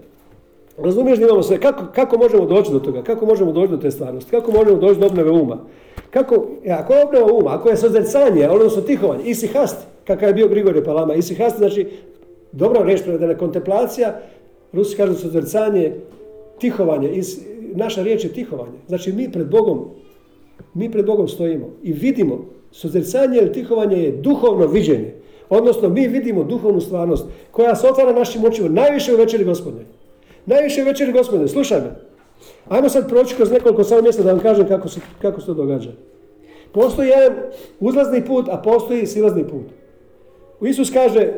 Razumiješ da imamo sve. Kako, kako možemo doći do toga? Kako možemo doći do te stvarnosti? Kako možemo doći do obnove uma? Kako, e, ako je obnova uma, ako je sozrcanje, odnosno tihovanje, isi hast, kakav je bio Grigorije Palama, isi hast, znači, dobro reč prevedena, kontemplacija, Rusi kažu sozrcanje, tihovanje, is, naša riječ je tihovanje. Znači, mi pred Bogom, mi pred Bogom stojimo i vidimo, sozrcanje ili tihovanje je duhovno viđenje. Odnosno, mi vidimo duhovnu stvarnost koja se otvara našim očima, najviše u večeri gospodine. Najviše večeri gospodine, slušaj me. Ajmo sad proći kroz nekoliko samo mjesta da vam kažem kako se, kako se to događa. Postoji jedan uzlazni put, a postoji silazni put. Isus kaže,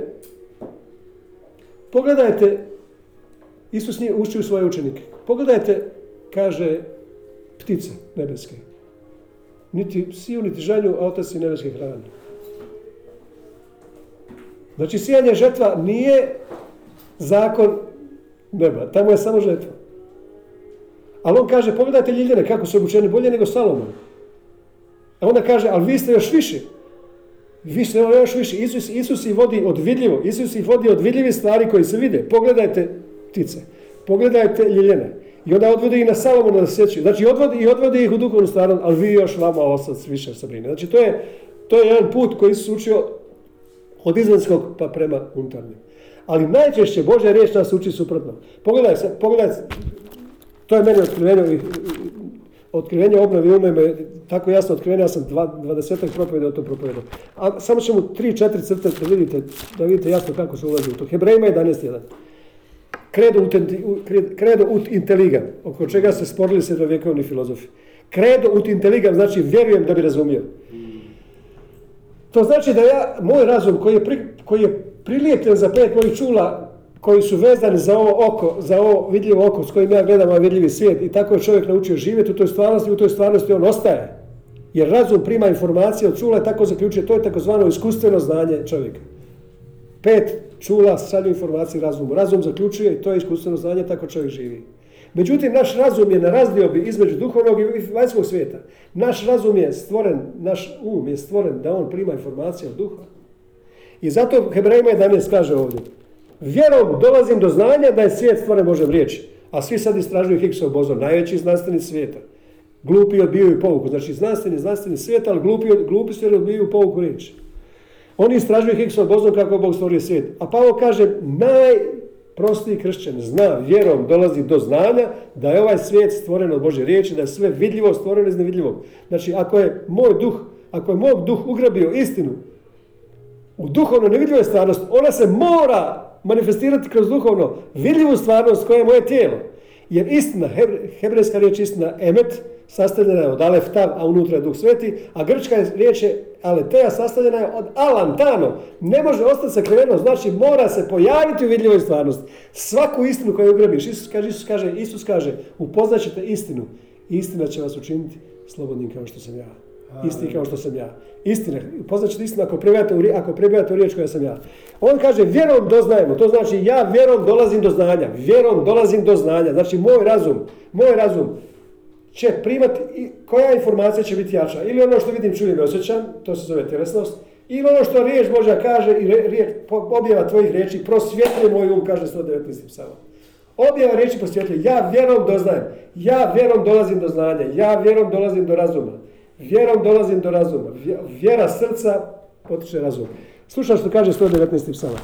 pogledajte, Isus nije uči u svoje učenike. Pogledajte, kaže, ptice nebeske. Niti siju, niti žanju, a otac i nebeske hrane. Znači, sijanje žetva nije zakon neba. Tamo je samo žetva. Ali on kaže, pogledajte ljiljane kako su obučeni bolje nego Salomon. A onda kaže, ali vi ste još više. Vi ste još više. Isus, Isus ih vodi od vidljivo. Isus ih vodi od vidljivih stvari koji se vide. Pogledajte ptice. Pogledajte ljiljene. I onda odvodi ih na Salomona da sjećaju. Znači odvodi, i odvodi ih u duhovnu stvarnost, ali vi još vama osac više se brine. Znači to je, to je jedan put koji se učio od izvanjskog pa prema unutarnjem. Ali najčešće Božja riječ nas uči suprotno. Pogledaj se, pogledaj, to je meni otkrivenje, otkrivenje obnovi ume me tako jasno otkrivenje, ja sam 20 propovjeda o to propovedao. A samo ćemo 3-4 crte da vidite, da vidite jasno kako se ulazi u to. Hebrejima 11.1. Kredo ut, kredo ut intelligam, oko čega se sporili sredovjekovni filozofi. Kredo ut intelligam znači vjerujem da bi razumio. To znači da ja, moj razum koji je, pri, koji je prilijepljen za pet mojih čula, koji su vezani za ovo oko, za ovo vidljivo oko s kojim ja gledam ovaj vidljivi svijet i tako je čovjek naučio živjeti u toj stvarnosti, u toj stvarnosti on ostaje. Jer razum prima informacije od čula i tako zaključuje, to je takozvano iskustveno znanje čovjeka. Pet čula šalju informacije razumu. Razum zaključuje i to je iskustveno znanje, tako čovjek živi. Međutim, naš razum je na razdiobi između duhovnog i vanjskog svijeta. Naš razum je stvoren, naš um je stvoren da on prima informacije od duha. I zato Hebrejima 11 kaže ovdje, vjerom dolazim do znanja da je svijet stvoren Božem riječi. A svi sad istražuju Higgsov bozon, najveći znanstveni svijeta. Glupi odbijaju pouku. Znači znanstveni, znanstveni svijet, ali glupi, glupi su jer odbijaju pouku riječi. Oni istražuju Higgsov bozon kako Bog stvorio svijet. A Pavo kaže, najprostiji kršćan zna, vjerom dolazi do znanja da je ovaj svijet stvoren od Bože riječi, da je sve vidljivo stvoreno iz nevidljivog. Znači, ako je moj duh, ako je moj duh ugrabio istinu u duhovno nevidljivoj stvarnost, ona se mora manifestirati kroz duhovno vidljivu stvarnost koja je moje tijelo. Jer istina, hebrejska riječ istina, emet, sastavljena je od alef tav, a unutra je duh sveti, a grčka riječ je aleteja, sastavljena je od alantano. Ne može ostati sakriveno, znači mora se pojaviti u vidljivoj stvarnosti. Svaku istinu koju ugrabiš, Isus kaže, Isus kaže, Isus kaže, upoznaćete istinu. Istina će vas učiniti slobodnim kao što sam ja. Isti kao što sam ja. Istina, upoznaćete istinu ako prebijate, u, ako prebijate u riječ koja sam ja. On kaže, vjerom doznajemo, to znači ja vjerom dolazim do znanja, vjerom dolazim do znanja, znači moj razum, moj razum će primati, koja informacija će biti jača, ili ono što vidim, čujem i osjećam, to se zove tjelesnost, ili ono što riječ Božja kaže i objava tvojih riječi, prosvjetli moj um, kaže 119. psalom. Objava riječi prosvjetli, ja vjerom doznajem, ja vjerom dolazim do znanja, ja vjerom dolazim do razuma, vjerom dolazim do razuma, vjera srca potiče razum. Slušaj što kaže 119. psala.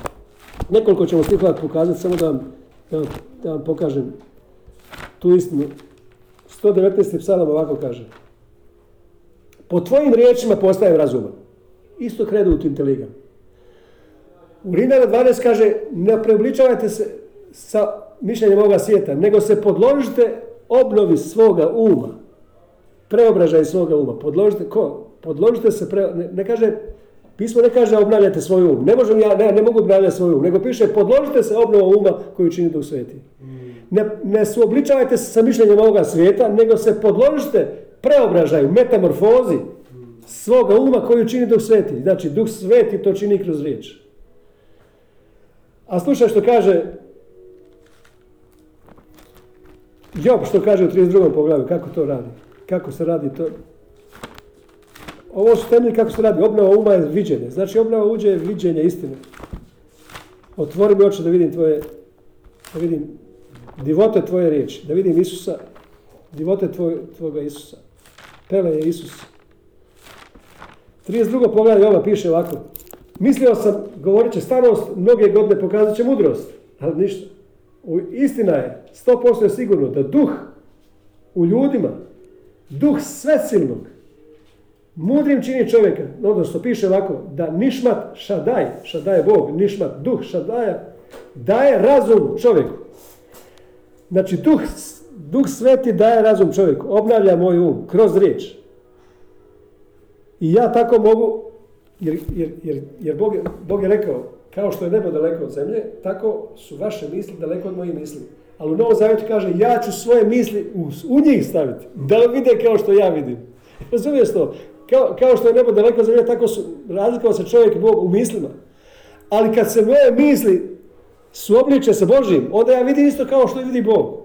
Nekoliko ćemo stihova pokazati, samo da vam, da vam, da vam pokažem tu istinu. 119. psalam ovako kaže. Po tvojim riječima postajem razuman. Isto kredu u inteligam. U Rimljana 12 kaže, ne preobličavajte se sa mišljenjem ovoga svijeta, nego se podložite obnovi svoga uma. Preobražaj svoga uma. Podložite, ko? Podložite se, pre, ne, ne kaže Pismo ne kaže obnavljate svoj um. Ne, možem ja, ne, ne mogu obnavljati svoj um. Nego piše podložite se obnovom uma koju čini Duh Sveti. Ne, ne suobličavajte se sa mišljenjem ovoga svijeta, nego se podložite preobražaju, metamorfozi svoga uma koju čini Duh Sveti. Znači, Duh Sveti to čini kroz riječ. A slušaj što kaže Job, što kaže u 32. poglavlju, kako to radi. Kako se radi to, ovo su temelji kako se radi. Obnova uma je viđenje. Znači obnova uđe je viđenje istine. Otvori mi oči da vidim tvoje, da vidim divote tvoje riječi, da vidim Isusa, divote tvoj, tvoga Isusa. Pele je Isus. 32. poglavlje ova piše ovako. Mislio sam, govorit će starost, mnoge godine pokazat će mudrost. Ali ništa. Istina je, 100% je sigurno da duh u ljudima, duh svesilnog, Mudrim čini čovjeka, odnosno piše ovako, da nišmat šadaj, šadaj je Bog, nišmat, duh šadaja, daje razum čovjeku. Znači, duh, duh sveti daje razum čovjeku, obnavlja moj um, kroz riječ. I ja tako mogu, jer, jer, jer, jer Bog, je, Bog je rekao, kao što je nebo daleko od zemlje, tako su vaše misli daleko od mojih misli. Ali u Novom Zavjetu kaže, ja ću svoje misli u, u njih staviti, da vide kao što ja vidim. Razumiješ to? Kao, kao što je nebo daleko zemlje, tako su razlikovao se čovjek i Bog u mislima. Ali kad se moje misli suobliče se Božim, onda ja vidim isto kao što vidi Bog.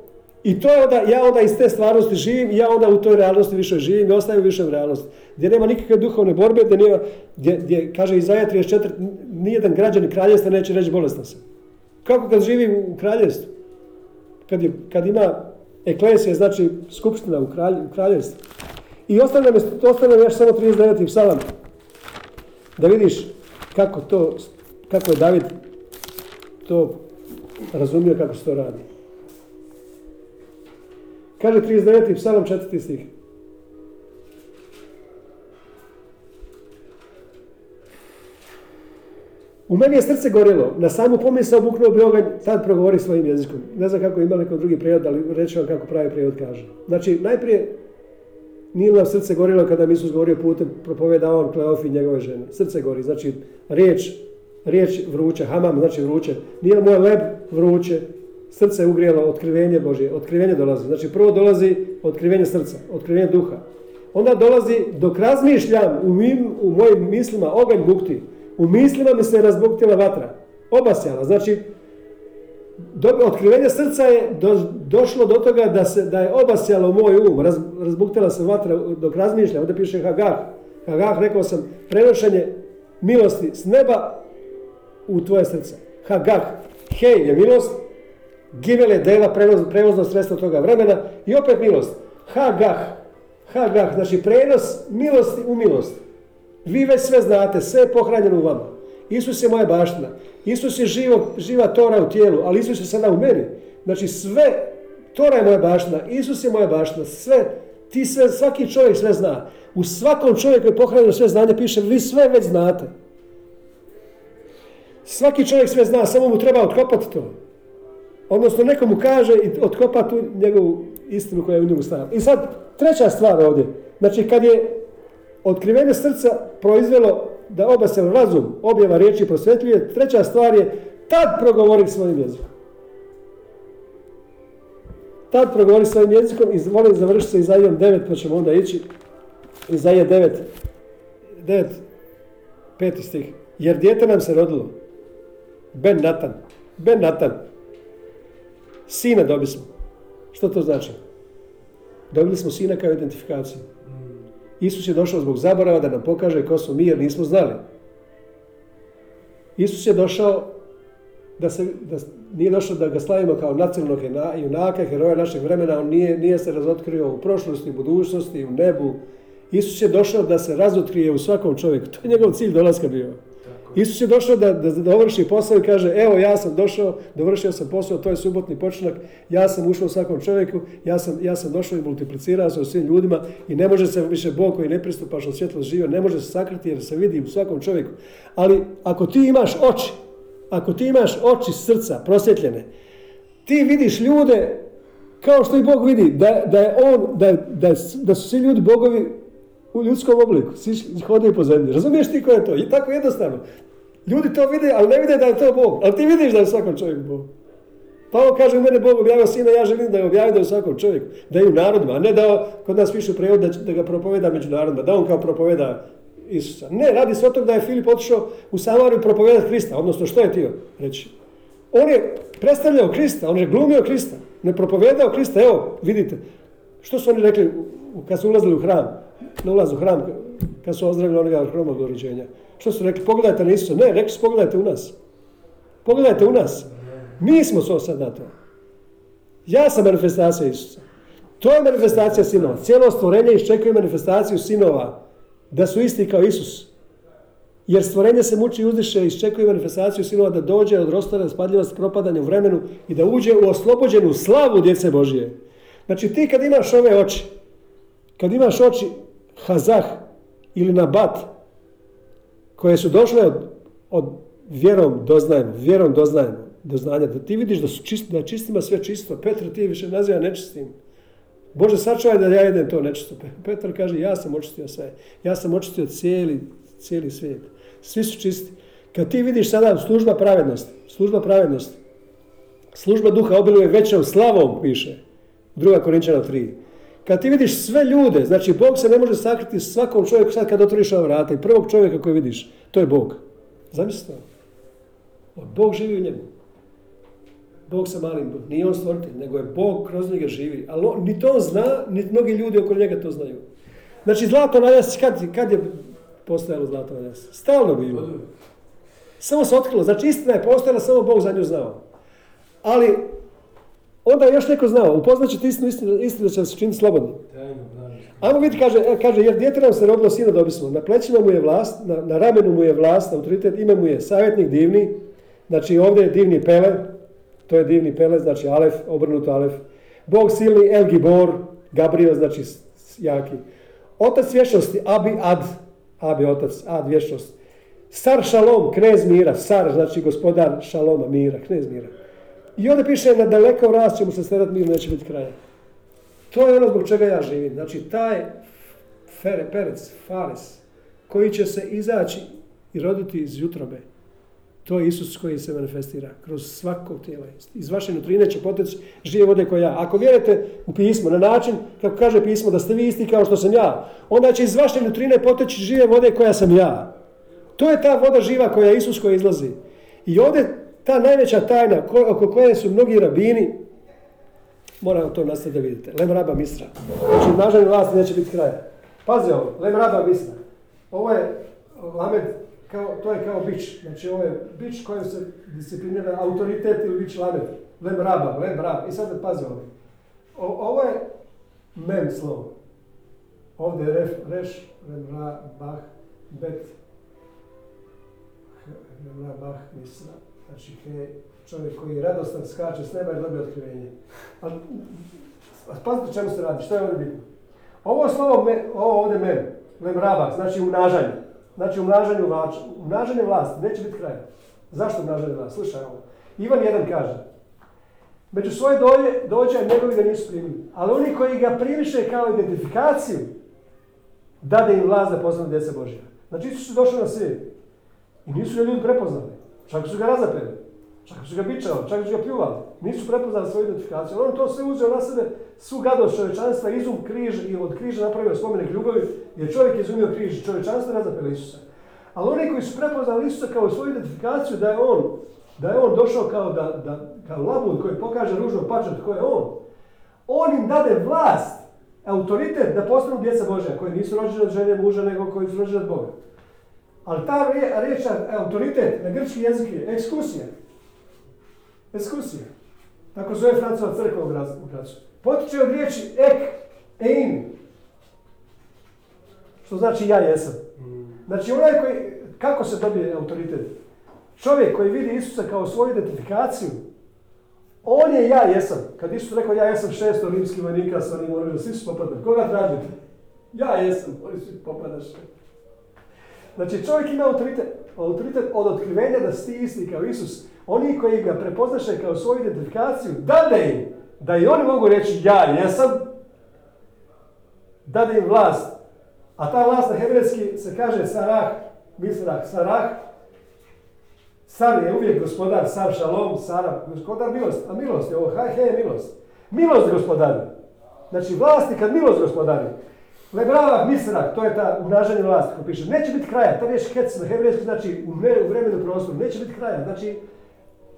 I to je onda, ja onda iz te stvarnosti živim ja onda u toj realnosti više živim i ostajem više u realnosti. Gdje nema nikakve duhovne borbe, gdje, nema, gdje, gdje kaže Izaja 34, nijedan građanin kraljevstva neće reći bolestan sam. Kako kad živim u kraljevstvu? Kad, je, kad ima eklesija, znači skupština u, kralj, u kraljevstvu. I ostane nam, ostane još samo 39. psalam. Da vidiš kako to, kako je David to razumio kako se to radi. Kaže 39. psalam 4. stih. U meni je srce gorilo, na samu pomisao buknuo bi oganj, tad progovori svojim jezikom. Ne znam kako ima neko drugi prijevod, ali reći vam kako pravi prijevod kaže. Znači, najprije nije nam srce gorilo kada mi Isus govorio putem propovedao on Kleofi njegove žene. Srce gori, znači riječ, riječ vruće, hamam znači vruće. Nije moj leb vruće, srce je ugrijalo, otkrivenje Božje, otkrivenje dolazi. Znači prvo dolazi otkrivenje srca, otkrivenje duha. Onda dolazi dok razmišljam u, mim, u mojim mislima oganj bukti. U mislima mi se razbuktila vatra, obasjala. Znači, do, otkrivenje srca je do, došlo do toga da, se, da je obasjalo moj um, raz, razbuktila se vatra dok razmišljam. Ovdje piše Hagah. Hagah, rekao sam, prenošenje milosti s neba u tvoje srce. Hagah. Hej je milost, Gimel je deva, prevozno sredstvo toga vremena i opet milost. Hagah. Hagah, znači prenos milosti u milost. Vi već sve znate, sve je pohranjeno u vama. Isus je moja baština. Isus je živo, živa Tora u tijelu, ali Isus je sada u meni. Znači sve, Tora je moja baština, Isus je moja baština, sve, ti sve, svaki čovjek sve zna. U svakom čovjeku je pohranjeno sve znanje, piše, vi sve već znate. Svaki čovjek sve zna, samo mu treba otkopati to. Odnosno, neko mu kaže i otkopa tu njegovu istinu koja je u njemu stavila. I sad, treća stvar ovdje. Znači, kad je otkrivenje srca proizvelo da oba se razum objava riječi prosvetljuje, treća stvar je tad progovori svojim jezikom. Tad progovori svojim jezikom i molim završiti sa Izajom 9, pa ćemo onda ići. Izaija 9, 9, 5 stih. Jer dijete nam se rodilo. Ben Natan. Ben Natan. Sina dobili smo. Što to znači? Dobili smo sina kao identifikaciju. Isus je došao zbog zaborava da nam pokaže ko smo mi jer nismo znali. Isus je došao da se, da, nije došao da ga slavimo kao nacionalnog junaka, heroja našeg vremena, on nije, nije se razotkrio u prošlosti, u budućnosti, u nebu. Isus je došao da se razotkrije u svakom čovjeku. To je njegov cilj dolaska bio. Isus je došao da, da dovrši posao i kaže, evo ja sam došao, dovršio sam posao, to je subotni počinak, ja sam ušao svakom čovjeku, ja sam, ja sam došao i multiplicirao se u svim ljudima i ne može se više Bog koji ne pristupaš od svjetlo živio, ne može se sakriti jer se vidi u svakom čovjeku. Ali ako ti imaš oči, ako ti imaš oči srca prosvjetljene, ti vidiš ljude kao što i Bog vidi, da, da je on, da, da, da su svi ljudi bogovi u ljudskom obliku, svi hodaju po zemlji. Razumiješ ti ko je to? I tako jednostavno. Ljudi to vide, ali ne vide da je to Bog. Ali ti vidiš da je svakom čovjeku Bog. Pa on kaže, mene Bog objavio sina, ja želim da je objavio da je u svakom čovjeku. Da je u narodima, a ne da kod nas piše prevod da, da ga propoveda među narodima, da on kao propoveda Isusa. Ne, radi se o tom da je Filip otišao u Samariju propovedati Krista, odnosno što je tio reći? On je predstavljao Krista, on je glumio Krista, ne propovedao Krista, evo, vidite. Što su oni rekli kad su ulazili u hram, na ulaz u hram, kad su ozdravili onoga hromog uređenja? Što su rekli? Pogledajte na Isusa. Ne, rekli su pogledajte u nas. Pogledajte u nas. Mi smo so sad na to. Ja sam manifestacija Isusa. To je manifestacija sinova. Cijelo stvorenje iščekuje manifestaciju sinova. Da su isti kao Isus. Jer stvorenje se muči i uzdiše i iščekuje manifestaciju sinova da dođe od rostora, spadljivosti, propadanja u vremenu i da uđe u oslobođenu slavu djece Božije. Znači ti kad imaš ove oči, kad imaš oči hazah ili nabat, koje su došle od, od vjerom doznajemo, vjerom doznajemo, doznanja, da ti vidiš da su čist, da čistima sve čisto. Petar ti više naziva nečistim. Bože, sačuvaj da ja jedem to nečisto. Petar kaže, ja sam očistio sve. Ja sam očistio cijeli, cijeli svijet. Svi su čisti. Kad ti vidiš sada služba pravednosti, služba pravednosti, služba duha obiluje većom slavom, piše. Druga Korinčana 3. Kad ti vidiš sve ljude, znači Bog se ne može sakriti svakom čovjeku sad kad otvoriš ova vrata i prvog čovjeka koji vidiš, to je Bog. Zamislite Bog živi u njemu. Bog sa malim. Nije on stvoritelj, nego je Bog kroz njega živi. Ali on, ni to on zna, ni mnogi ljudi oko njega to znaju. Znači, zlato na jas, kad, kad je postojalo zlato na jas? Stalno bilo. Samo se otkrilo. Znači, istina je postojala, samo Bog za nju znao. Ali, onda je još neko znao. Upoznat ćete istinu, istinu, istinu će se činiti slobodno. Ajmo vidjeti, kaže, e, kaže, jer djete nam se rodilo sina dobismo. Na plećima mu je vlast, na, na ramenu mu je vlast, autoritet, ime mu je savjetnik divni. Znači, ovdje je divni pele, to je divni pele, znači Alef, obrnuto Alef. Bog silni, El Gibor, Gabriel, znači jaki. Otac vješnosti, Abi Ad, Abi otac, Ad vješnost. Sar Šalom, knez mira, Sar znači gospodar Šaloma, mira, knez mira. I ovdje piše na daleko rast će mu se stvarati mir, neće biti kraja. To je ono zbog čega ja živim. Znači taj fere, perec, fares, koji će se izaći i roditi iz jutrobe, to je Isus koji se manifestira kroz svako tijelo. Iz vaše nutrine će poteći žive vode koja ja. Ako vjerujete u pismo na način, kako kaže pismo, da ste vi isti kao što sam ja, onda će iz vaše nutrine poteći žive vode koja sam ja. To je ta voda živa koja je Isus koji izlazi. I ovdje ta najveća tajna oko koje su mnogi rabini, moram to nastaviti da vidite. Lem raba misra. Znači, nažanje vlasti neće biti kraja. Pazi ovo, lem raba misra. Ovo je lamed kao, to je kao bić. Znači ovo je bić kojem se disciplinira autoritet ili bić lamet. Lem raba, lem rab. I sad pazi ovo. Ovo je mem slovo. Ovdje je ref, reš, lem ra, bah, bet, lem ra, bah, misra. Znači čovjek koji je radostan, skače s neba i dobije otkrivenje. Ali, pazite čemu se radi, što je ovdje bitno. Ovo slovo, me, ovo ovdje mem, lem raba, znači umnažanje. Znači umnažanje, umnažanje vlasti, neće biti kraja. Zašto umnažanje vlasti? Slušaj ovo. Ivan jedan kaže, među svoje dođe, dođe, a njegovi ga nisu primili. Ali oni koji ga primiše kao identifikaciju, dade im vlast da postanu djeca Božja. Znači Isus su došli na svijet. I nisu ga ljudi prepoznali. Čak su ga razapeli. Čak su ga bičali, čak su ga pljuvali. Nisu prepoznali svoju identifikaciju. On to sve uzeo na sebe, svu gadost čovječanstva, izum križ i od križa napravio spomenik ljubavi, jer čovjek izumio križ, čovječanstvo razapeli Isusa. Ali oni koji su prepoznali Isusa kao svoju identifikaciju da je on, da je on došao kao, da, da, kao labud koji pokaže ružno pačat ko je on, on im dade vlast, autoritet da postanu djeca Božja, koji nisu rođeni od žene muža, nego koji su rođeni od Boga. Ali ta riječ autoritet na grčki jezik je ekskursija. Ekskursija. Tako zove Francova crkva u Gracu. Potiče od riječi ek, ein. Što znači ja jesam. Znači onaj koji, kako se dobije autoritet? Čovjek koji vidi Isusa kao svoju identifikaciju, on je ja jesam. Kad Isus rekao ja jesam šesto rimskih vojnika sa onim oružjem, svi su popadali. Koga tražite? Ja jesam, oni svi popadaš. Znači čovjek ima autoritet, autoritet od otkrivenja da si ti isti kao Isus. Oni koji ga prepoznaše kao svoju identifikaciju, dade im da i oni mogu reći ja jesam, dade im vlast. A ta vlast na hebrejski se kaže sarah, misrah, sarah. Sar je uvijek gospodar, sar šalom, sara, gospodar milost. A milost je ovo, haj, hej, milost. Milost gospodari. Znači vlasti kad milost gospodari. Lebravak, misrak, to je ta umnažanje vlasti ko piše. Neće biti kraja, ta riječ hec na hebrejsku znači u vremenu prostoru, neće biti kraja. Znači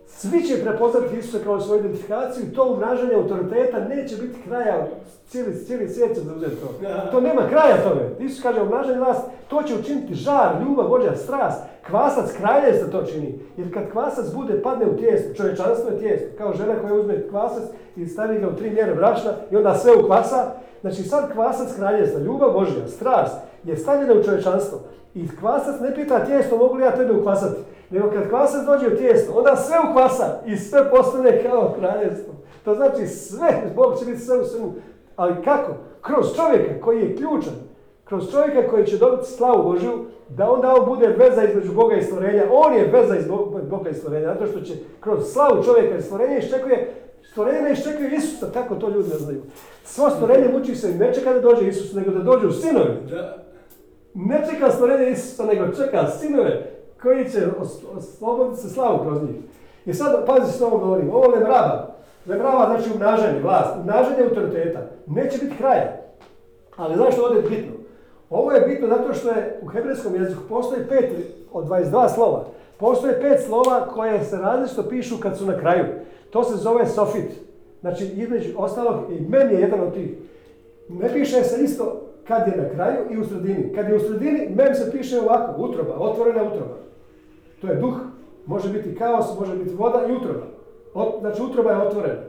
svi će prepoznati Isusa kao svoju identifikaciju i to umnažanje autoriteta neće biti kraja, cijeli, cijeli svijet će zauzeti to. To nema kraja tome. Isus kaže umnažanje vlast, to će učiniti žar, ljubav, Božja, strast. Kvasac kraljevstva to čini. Jer kad kvasac bude, padne u tijesto, čovječanstvo je tijesto. Kao žena koja uzme kvasac i stavi ga u tri mjere brašna i onda sve ukvasa. Znači sad kvasac kraljevstva, ljubav Božja, strast je stavljena u čovječanstvo. I kvasac ne pita tijesto, mogu li ja tebe ukvasati? Nego kad kvasac dođe u tijesto, onda sve ukvasa i sve postane kao kraljevstvo. To znači sve, Bog će biti sve u svemu. Ali kako? Kroz čovjeka koji je ključan, kroz čovjeka koji će dobiti slavu Božju, da onda on bude veza između Boga i stvorenja. On je veza iz Boga i stvorenja, zato što će kroz slavu čovjeka i stvorenja iščekuje Stvorenje ne iščekuje Isusa, tako to ljudi ne znaju. Svo stvorenje muči se ne čeka da dođe Isus, nego da dođu sinovi. Ne čeka stvorenje Isusa, nego čeka sinove koji će osloboditi se slavu kroz njih. I sad, pazi što ovo govorim, ovo lemrava. Lemrava znači umnažanje, vlast, umnažanje autoriteta. Neće biti kraja. Ali znaš što ovdje je bitno? Ovo je bitno zato što je u hebrejskom jeziku postoji pet od 22 slova. Postoje pet slova koje se različito pišu kad su na kraju. To se zove sofit. Znači, između ostalog, i meni je jedan od tih. Ne piše se isto kad je na kraju i u sredini. Kad je u sredini, mem se piše ovako, utroba, otvorena utroba. To je duh, može biti kaos, može biti voda i utroba. znači, utroba je otvorena.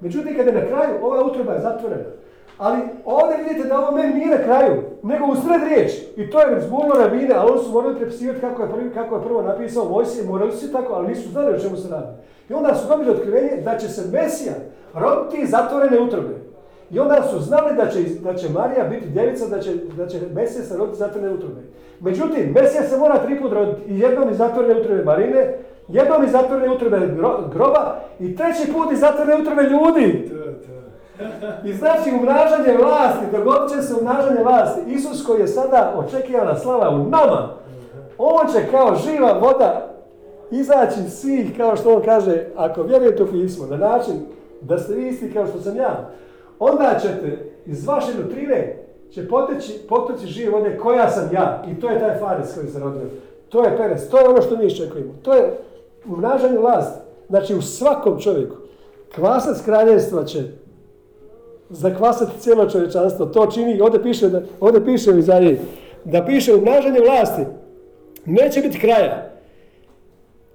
Međutim, kad je na kraju, ova utroba je zatvorena. Ali ovdje vidite da ovo meni nije na kraju, nego u sred riječi. I to je zbunilo rabine, ali oni su morali prepisivati kako je, kako je prvo napisao Mojsije, morali su tako, ali nisu znali o čemu se radi. I onda su dobili otkrivenje da će se Mesija roditi zatvorene utrobe. I onda su znali da će, da će Marija biti djevica, da će, da će Mesija se roditi zatvorene utrobe. Međutim, Mesija se mora tri put roditi jednom iz zatvorene utrobe Marine, jednom iz zatvorene utrobe groba i treći put iz zatvorene utrobe ljudi. I znači umnažanje vlasti, dogodit će se umnažanje vlasti. Isus koji je sada očekivana slava u nama, on će kao živa voda izaći svih, kao što on kaže, ako vjerujete u pismo, na način da ste vi isti kao što sam ja, onda ćete iz vaše nutrine će poteći, poteći žive vode koja sam ja. I to je taj faris koji se rodio. To je peres, to je ono što mi iščekujemo. To je umnažanje vlasti. Znači u svakom čovjeku. Kvasac kraljevstva će zakvasati cijelo čovječanstvo. To čini, ovdje piše, da, ovdje piše u Izajiji, da piše umnažanje vlasti. Neće biti kraja.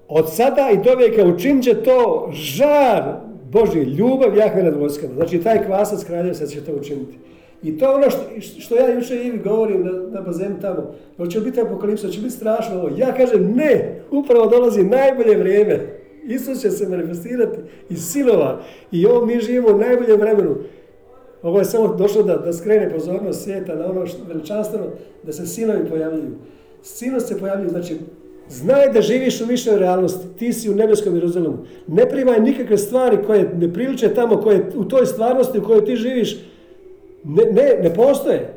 Od sada i do vijeka učinit će to žar Boži, ljubav Jahve nad vojskama. Znači taj kvasac kraljevstva će to učiniti. I to je ono što, što ja jučer i govorim na, na bazenu tamo. Hoće biti apokalipsa, će biti strašno ovo. Ja kažem ne, upravo dolazi najbolje vrijeme. Isus će se manifestirati iz silova. I ovo mi živimo u najboljem vremenu. Ovo je samo došlo da, da skrene pozornost svijeta na ono što veličanstveno, da se sinovi pojavljuju. Sinovi se pojavljuju, znači Znaj da živiš u višoj realnosti, ti si u nebeskom Jeruzalemu. Ne primaj nikakve stvari koje ne priliče tamo, koje u toj stvarnosti u kojoj ti živiš, ne, ne, ne postoje.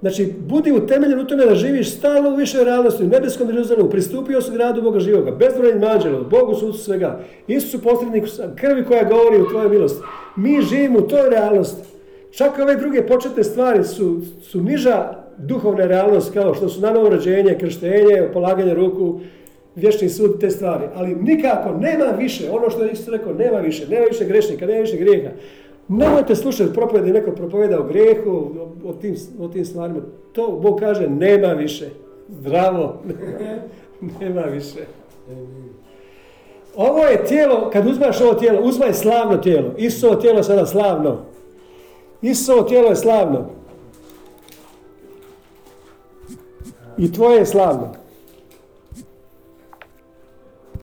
Znači, budi utemeljen u tome da živiš stalno u višoj realnosti, u nebeskom Jeruzalemu, pristupio si gradu Boga živoga, bezbrojnim anđelom, Bogu sucu svega, Isusu posredniku krvi koja govori u tvojoj milosti. Mi živimo u toj realnosti. Čak ove druge početne stvari su, su niža duhovna realnost kao što su na novo rođenje, krštenje, polaganje ruku, vječni sud, te stvari. Ali nikako, nema više, ono što je Isus rekao, nema više, nema više grešnika, nema više grijeha. Nemojte slušati propovede, neko propoveda o grijehu, o, tim, o tim stvarima. To Bog kaže, nema više. Zdravo, nema više. Ovo je tijelo, kad uzmaš ovo tijelo, uzmaj slavno tijelo. Isusovo tijelo je sada slavno. Isusovo tijelo je slavno. I tvoje je slavno.